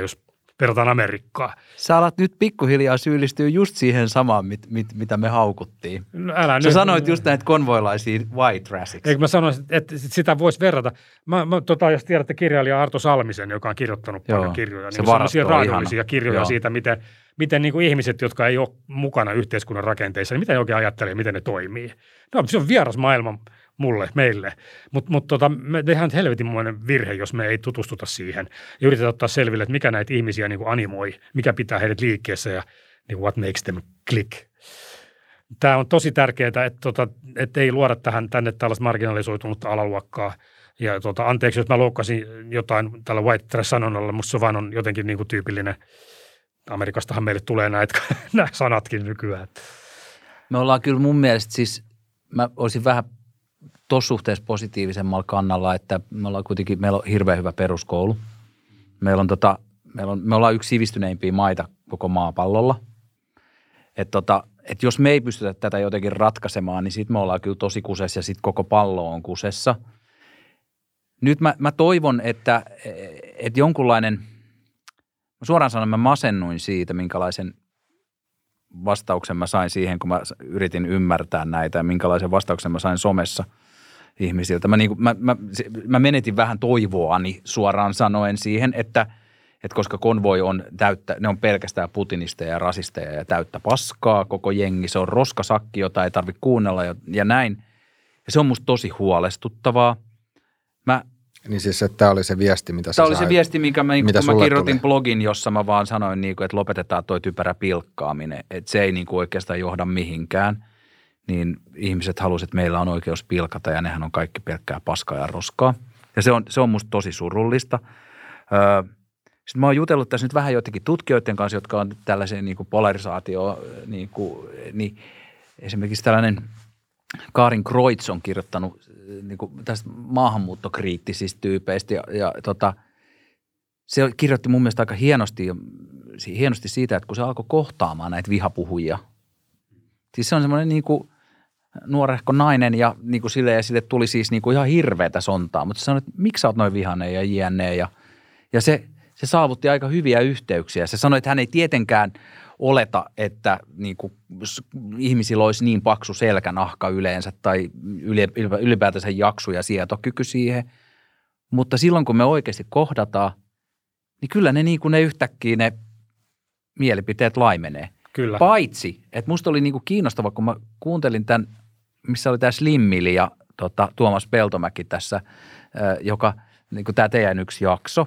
jos verrataan Amerikkaa. Sä alat nyt pikkuhiljaa syyllistyä just siihen samaan, mit, mit, mitä me haukuttiin. No älä Sä nyt. sanoit just näitä konvoilaisia white trashiksi. Eikö mä sanoin, että sitä voisi verrata. Mä, mä, tota, jos tiedätte kirjailija Arto Salmisen, joka on kirjoittanut Joo, paljon kirjoja, niin se raadollisia kirjoja Joo. siitä, miten, miten niin kuin ihmiset, jotka ei ole mukana yhteiskunnan rakenteissa, niin mitä ne oikein ajattelee, miten ne toimii. No, se on vieras maailma mulle, meille. Mutta mut tota, me tehdään helvetinmoinen virhe, jos me ei tutustuta siihen ja yritetä ottaa selville, että mikä näitä ihmisiä niin kuin animoi, mikä pitää heidät liikkeessä ja niin kuin what makes them click. Tämä on tosi tärkeää, että, tota, että ei luoda tähän tänne tällaista marginalisoitunutta alaluokkaa. Ja tota, anteeksi, jos mä loukkasin jotain tällä white trash-sanonnalla, mutta se vaan on jotenkin niin kuin tyypillinen. Amerikastahan meille tulee näitä, (laughs) nämä sanatkin nykyään. Me ollaan kyllä mun mielestä siis, mä olisin vähän tuossa suhteessa positiivisemmalla kannalla, että me ollaan kuitenkin, meillä on hirveän hyvä peruskoulu. Meillä on tota, meillä on, me ollaan yksi sivistyneimpiä maita koko maapallolla. Että tota, et jos me ei pystytä tätä jotenkin ratkaisemaan, niin sitten me ollaan kyllä tosi kusessa ja sitten koko pallo on kusessa. Nyt mä, mä toivon, että, että jonkunlainen, suoraan sanoen mä masennuin siitä, minkälaisen vastauksen mä sain siihen, kun mä yritin ymmärtää näitä ja minkälaisen vastauksen mä sain somessa – ihmisiltä. Mä, niin kuin, mä, mä, mä menetin vähän toivoani suoraan sanoen siihen, että, että koska konvoi on täyttä, ne on pelkästään putinisteja ja rasisteja ja täyttä paskaa koko jengi. Se on roskasakki, jota ei tarvitse kuunnella ja, ja näin. Ja se on musta tosi huolestuttavaa. Mä, niin siis, että tämä oli se viesti, mitä Tämä oli se viesti, minkä mä, mitä kun mä kirjoitin tuli. blogin, jossa mä vaan sanoin, niin kuin, että lopetetaan toi typerä pilkkaaminen. Että se ei niin kuin oikeastaan johda mihinkään niin ihmiset halusivat, että meillä on oikeus pilkata ja nehän on kaikki pelkkää paskaa ja roskaa. Ja se on, se on musta tosi surullista. Öö, sitten mä oon jutellut tässä nyt vähän jotenkin tutkijoiden kanssa, jotka on tällaisen niin kuin polarisaatio, niin, kuin, niin esimerkiksi tällainen Karin Kreutz on kirjoittanut niin kuin tästä maahanmuuttokriittisistä tyypeistä ja, ja tota, se kirjoitti mun mielestä aika hienosti, hienosti siitä, että kun se alkoi kohtaamaan näitä vihapuhujia, siis se on semmoinen niin kuin – nuorehko nainen ja niin kuin sille, ja sille tuli siis niin kuin ihan hirveätä sontaa, mutta sanoi, että miksi sä oot noin vihainen ja jne. Ja, ja se, se saavutti aika hyviä yhteyksiä. Se sanoi, että hän ei tietenkään oleta, että niin kuin, ihmisillä olisi niin paksu selkänahka yleensä tai ylipäätänsä jaksu ja sietokyky siihen. Mutta silloin, kun me oikeasti kohdataan, niin kyllä ne, niin kuin ne yhtäkkiä ne mielipiteet laimenee. Kyllä. Paitsi, että musta oli niinku kiinnostava, kun mä kuuntelin tämän, missä oli tämä Slimmili ja tota, Tuomas Peltomäki tässä, joka, niin kuin tämä teidän yksi jakso.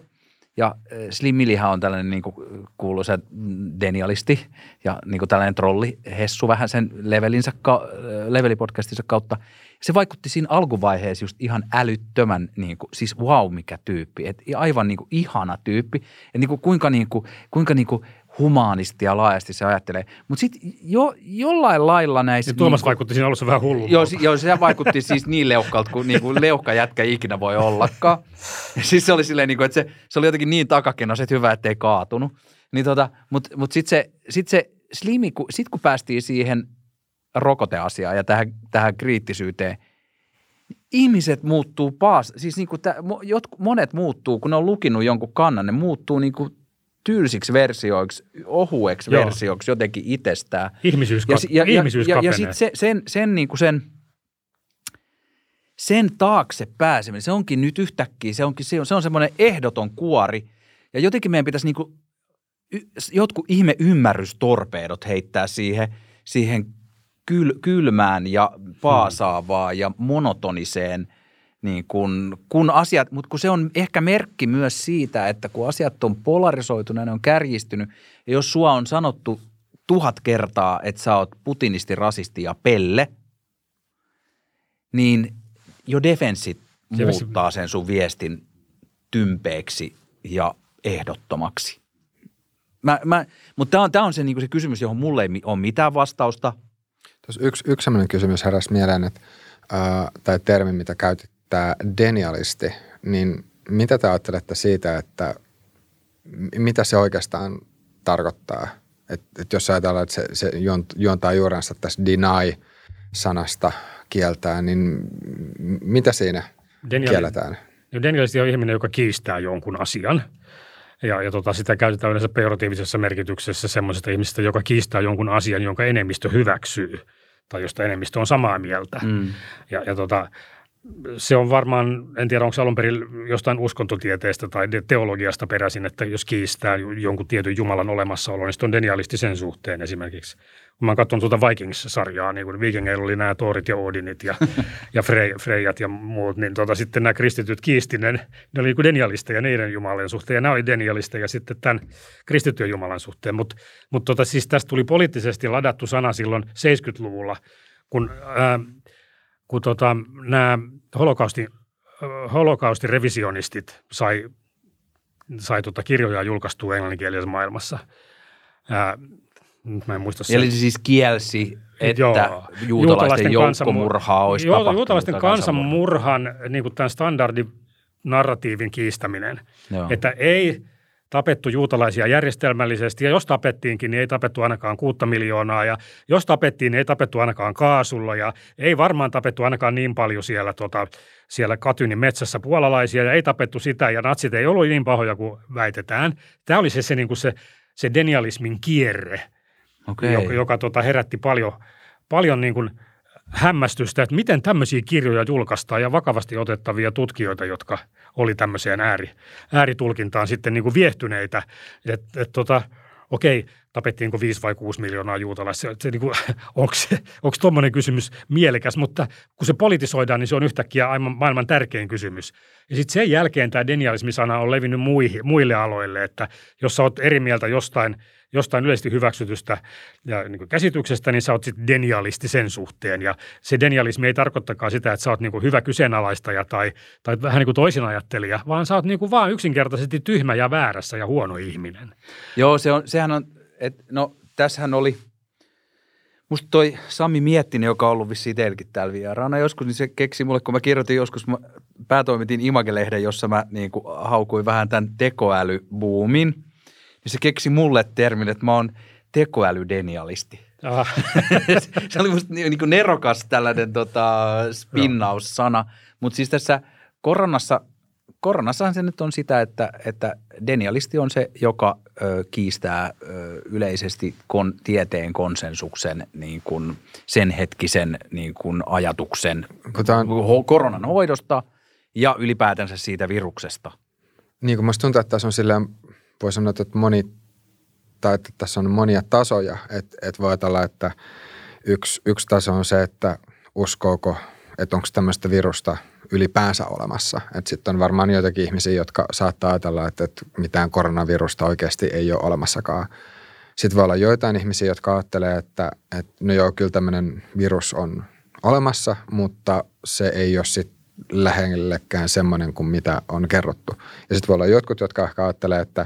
Ja Slimmilihän on tällainen niin kuin kuuluisa denialisti ja niin kuin tällainen trolli, hessu vähän sen levelinsä, levelipodcastinsa kautta. Se vaikutti siinä alkuvaiheessa just ihan älyttömän, niin kuin, siis wow mikä tyyppi, et aivan niin kuin ihana tyyppi. Et niin kuin kuinka, niin kuin, kuinka niin kuin humaanisti ja laajasti se ajattelee. Mutta sitten jo, jollain lailla näissä... Ja Tuomas niin, vaikutti siinä alussa vähän hullu. Joo, joo, se vaikutti siis niin leuhkalta kuin, niin kuin leuhka jätkä ikinä voi ollakaan. Ja (laughs) siis se oli silleen, niin kuin, että se, se oli jotenkin niin takakeno, että hyvä, ettei kaatunut. Niin tota, Mutta mut sitten se, sit se slimi, kun, sit kun päästiin siihen rokoteasiaan ja tähän, tähän kriittisyyteen, ihmiset muuttuu paas, siis niin kuin tä, jotku, monet muuttuu, kun ne on lukinut jonkun kannan, ne muuttuu niin kuin tylsiksi versioiksi, ohueksi Joo. versioiksi jotenkin itsestään. Ihmisyys, ja, ja, ja, ja, ja sitten se, sen, sen, niin kuin sen, sen taakse pääseminen, se onkin nyt yhtäkkiä, se, onkin, se on, se on semmoinen ehdoton kuori. Ja jotenkin meidän pitäisi niin kuin, jotkut ihme ymmärrystorpeedot heittää siihen, siihen kyl, kylmään ja paasaavaan ja monotoniseen – niin kun, kun asiat, mutta kun se on ehkä merkki myös siitä, että kun asiat on polarisoituneet, ne on kärjistynyt, ja jos sua on sanottu tuhat kertaa, että sä oot putinisti, rasisti ja pelle, niin jo defenssit se muuttaa sen sun viestin tympeeksi ja ehdottomaksi. Mä, mä, mutta tämä on, tää on se, niinku se kysymys, johon mulle ei ole mitään vastausta. Tuossa yksi, yksi sellainen kysymys heräsi mieleen, että, ää, tai termi, mitä käytit tämä denialisti, niin mitä te ajattelette siitä, että mitä se oikeastaan tarkoittaa? Et, et jos ajatellaan, että se, se juontaa juurensa tässä deny-sanasta kieltää, niin mitä siinä Deniali, kielletään? No denialisti on ihminen, joka kiistää jonkun asian. Ja, ja tota, sitä käytetään yleensä pejoratiivisessa merkityksessä semmoisesta ihmisestä, joka kiistää jonkun asian, jonka enemmistö hyväksyy tai josta enemmistö on samaa mieltä. Mm. Ja, ja tota, se on varmaan, en tiedä onko se alun perin jostain uskontotieteestä tai teologiasta peräisin, että jos kiistää jonkun tietyn Jumalan olemassaolo, niin se on denialisti sen suhteen esimerkiksi. Kun mä oon katsonut tuota Vikings-sarjaa, niin kuin Vikingeillä oli nämä Torit ja Odinit ja, (laughs) ja Frey, Freyjat ja muut, niin tota, sitten nämä kristityt kiistinen, ne, oli niin denialisteja niiden Jumalan suhteen, ja nämä oli denialisteja sitten tämän kristittyjen Jumalan suhteen. Mutta mut tota, siis tästä tuli poliittisesti ladattu sana silloin 70-luvulla, kun ää, kun tota, nämä holokaustin, holokaustin revisionistit sai, sai tota kirjoja julkaistua englanninkielisessä maailmassa. Ää, mä en muista Eli siis kielsi, että Joo, juutalaisten, juutalaisten joukkomurhaa olisi ju, tapahtunut. Juutalaisten kansanmurhan niin kuin tämän standardin narratiivin kiistäminen. Joo. Että ei tapettu juutalaisia järjestelmällisesti, ja jos tapettiinkin, niin ei tapettu ainakaan kuutta miljoonaa, ja jos tapettiin, niin ei tapettu ainakaan kaasulla, ja ei varmaan tapettu ainakaan niin paljon siellä, tota, siellä Katynin metsässä puolalaisia, ja ei tapettu sitä, ja natsit ei ollut niin pahoja kuin väitetään. Tämä oli se, se, niin kuin se, se denialismin kierre, okay. joka, joka tota, herätti paljon, paljon niin kuin – hämmästystä, että miten tämmöisiä kirjoja julkaistaan ja vakavasti otettavia tutkijoita, jotka oli tämmöiseen ääri, ääritulkintaan sitten niin kuin viehtyneitä. Että et, tota, okei, tapettiinko 5 vai 6 miljoonaa juutalaisia. Se, niin (laughs) onko tuommoinen kysymys mielekäs, mutta kun se politisoidaan, niin se on yhtäkkiä aivan maailman tärkein kysymys. Ja sitten sen jälkeen tämä denialismisana on levinnyt muihin, muille aloille, että jos sä oot eri mieltä jostain – jostain yleisesti hyväksytystä ja niin käsityksestä, niin sä oot sitten denialisti sen suhteen. Ja se denialismi ei tarkoittakaan sitä, että sä oot niin hyvä kyseenalaistaja tai, tai vähän niin kuin toisinajattelija, vaan sä oot niin kuin vaan yksinkertaisesti tyhmä ja väärässä ja huono ihminen. Joo, se on, sehän on, että no tässähän oli – Musta toi Sami Miettinen, joka on ollut vissiin teilläkin täällä vieraana joskus, niin se keksi mulle, kun mä kirjoitin joskus, mä päätoimitin Image-lehden, jossa mä niin kuin haukuin vähän tämän tekoälybuumin – niin se keksi mulle termin, että mä oon tekoälydenialisti. Ah. (laughs) se oli musta niin kuin nerokas tällainen tota, spinnaussana. Mutta siis tässä koronassa, koronassahan se nyt on sitä, että, että denialisti on se, joka ö, kiistää ö, yleisesti kon, tieteen konsensuksen niin kuin sen hetkisen niin kuin ajatuksen Kutaan... koronan hoidosta ja ylipäätänsä siitä viruksesta. Niin kuin musta tuntuu, että tässä on silleen voi sanoa, että moni tai että tässä on monia tasoja. Että et voi ajatella, että yksi, yksi taso on se, että uskooko, että onko tämmöistä virusta ylipäänsä olemassa. Että sitten on varmaan joitakin ihmisiä, jotka saattaa ajatella, että, että mitään koronavirusta oikeasti ei ole olemassakaan. Sitten voi olla joitain ihmisiä, jotka ajattelee, että, että no joo, kyllä tämmöinen virus on olemassa, mutta se ei ole sitten lähellekään semmoinen kuin mitä on kerrottu. Ja sitten voi olla jotkut, jotka ehkä ajattelee, että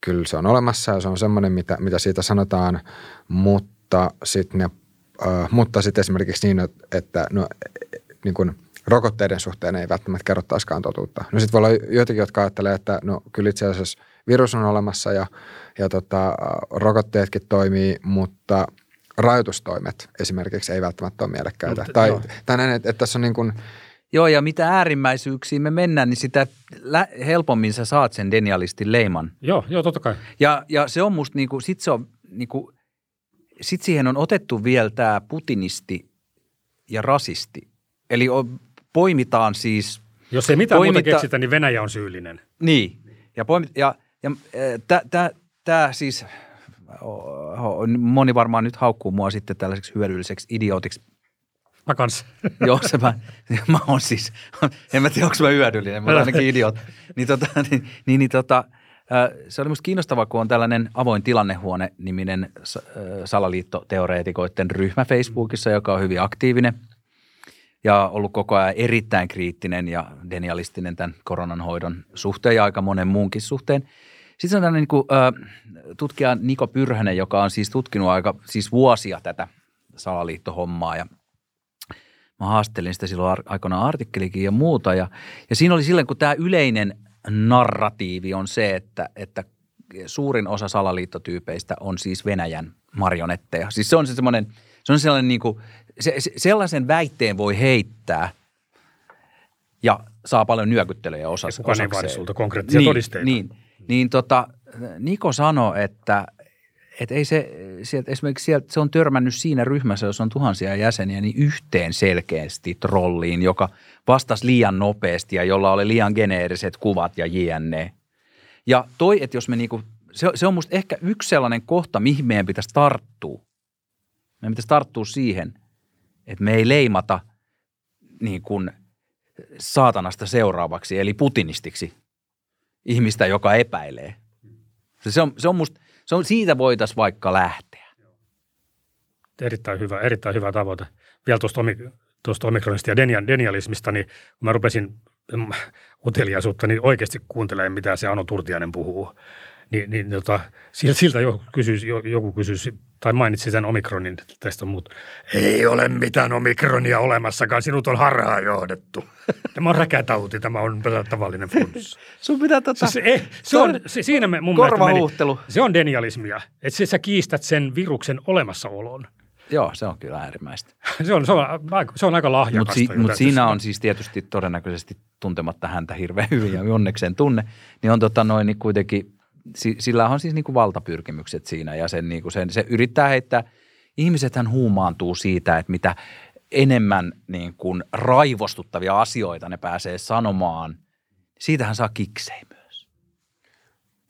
kyllä se on olemassa ja se on semmoinen, mitä, mitä siitä sanotaan, mutta sitten ne Uh, mutta sitten esimerkiksi niin, että no, niin kuin rokotteiden suhteen ei välttämättä kerrottaisikaan totuutta. No sitten voi olla joitakin, jotka ajattelee, että no kyllä itse asiassa virus on olemassa ja, ja tota, rokotteetkin toimii, mutta rajoitustoimet esimerkiksi ei välttämättä ole mielekkäitä. No, tai, tai näin, että, että tässä on niin kuin – Joo, ja mitä äärimmäisyyksiin me mennään, niin sitä helpommin sä saat sen denialistin leiman. Joo, joo, totta kai. Ja, ja se on musta niinku, sit se on niinku, sit siihen on otettu vielä tämä putinisti ja rasisti. Eli on, poimitaan siis... Jos ei mitään poimita, muuta keksitä, niin Venäjä on syyllinen. Niin, ja, poimit, ja, ja tämä siis, moni varmaan nyt haukkuu mua sitten tällaiseksi hyödylliseksi idiootiksi Mä kans. (laughs) Joo, se mä, mä oon siis, en mä tiedä, onko mä hyödyllinen, mä oon ainakin idiot. Niin, tota, niin, niin, niin tota, se oli musta kiinnostavaa, kun on tällainen avoin tilannehuone-niminen salaliittoteoreetikoiden ryhmä Facebookissa, joka on hyvin aktiivinen ja ollut koko ajan erittäin kriittinen ja denialistinen tämän koronan hoidon suhteen ja aika monen muunkin suhteen. Sitten on tällainen niin kuin, tutkija Niko Pyrhänen, joka on siis tutkinut aika siis vuosia tätä salaliittohommaa ja – Mä haastelin sitä silloin aikoinaan artikkelikin ja muuta. Ja, ja siinä oli silloin, kun tämä yleinen narratiivi on se, että, että suurin osa salaliittotyypeistä on siis Venäjän marionetteja. Siis se on se semmoinen, se on sellainen niin kuin, se, se, sellaisen väitteen voi heittää ja saa paljon nyökyttelyjä osas, ja kukaan ei vaadi sulta konkreettisia niin, todisteita. Niin, niin tota, Niko sanoi, että, että ei se, sieltä, esimerkiksi sieltä, se on törmännyt siinä ryhmässä, jos on tuhansia jäseniä, niin yhteen selkeästi trolliin, joka vastasi liian nopeasti ja jolla oli liian geneeriset kuvat ja jne. Ja toi, että jos me niinku, se, se on musta ehkä yksi sellainen kohta, mihin meidän pitäisi tarttua. Meidän pitäisi tarttua siihen, että me ei leimata niin kuin saatanasta seuraavaksi, eli putinistiksi ihmistä, joka epäilee. Se on, se on musta – se on, siitä voitaisiin vaikka lähteä. Erittäin hyvä, erittäin hyvä tavoite. Vielä tuosta, tuosta omikronista ja denialismista, niin kun mä rupesin mm, uteliaisuutta, niin oikeasti kuuntelemaan, mitä se Ano Turtiainen puhuu. Niin, niin tota, siltä joku kysyisi, joku kysyisi, tai mainitsi sen omikronin tästä, mutta ei ole mitään omikronia olemassakaan, sinut on harhaa johdettu. (laughs) Tämä on räkätauti, tämä on tavallinen flunssa. (laughs) Sun pitää tota... Se, se, se on, se, siinä me mun mielestä meni, se on denialismia, että sä kiistät sen viruksen olemassaolon. Joo, se on kyllä äärimmäistä. (laughs) se, on, se, on, aika, se on aika lahjakasta. Mutta si, mut siinä on siis tietysti todennäköisesti tuntematta häntä hirveän hyvin ja onnekseen tunne, niin on tota noin niin kuitenkin, sillä on siis niin kuin valtapyrkimykset siinä ja sen, niin kuin sen, se yrittää heittää, ihmisethän huumaantuu siitä, että mitä enemmän niin kuin raivostuttavia asioita ne pääsee sanomaan, siitähän saa kiksei myös.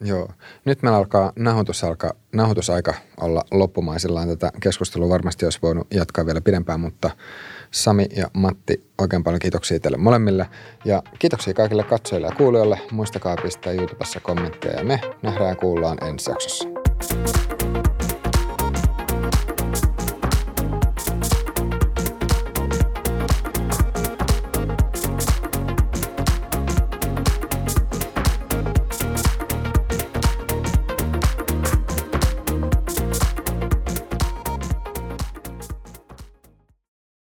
Joo. Nyt meillä alkaa nauhoitusaika, nauhoitusaika olla loppumaisillaan. Tätä keskustelua varmasti olisi voinut jatkaa vielä pidempään, mutta Sami ja Matti, oikein paljon kiitoksia teille molemmille. Ja kiitoksia kaikille katsojille ja kuulijoille. Muistakaa pistää YouTubessa kommentteja ja me nähdään ja kuullaan ensi jaksossa.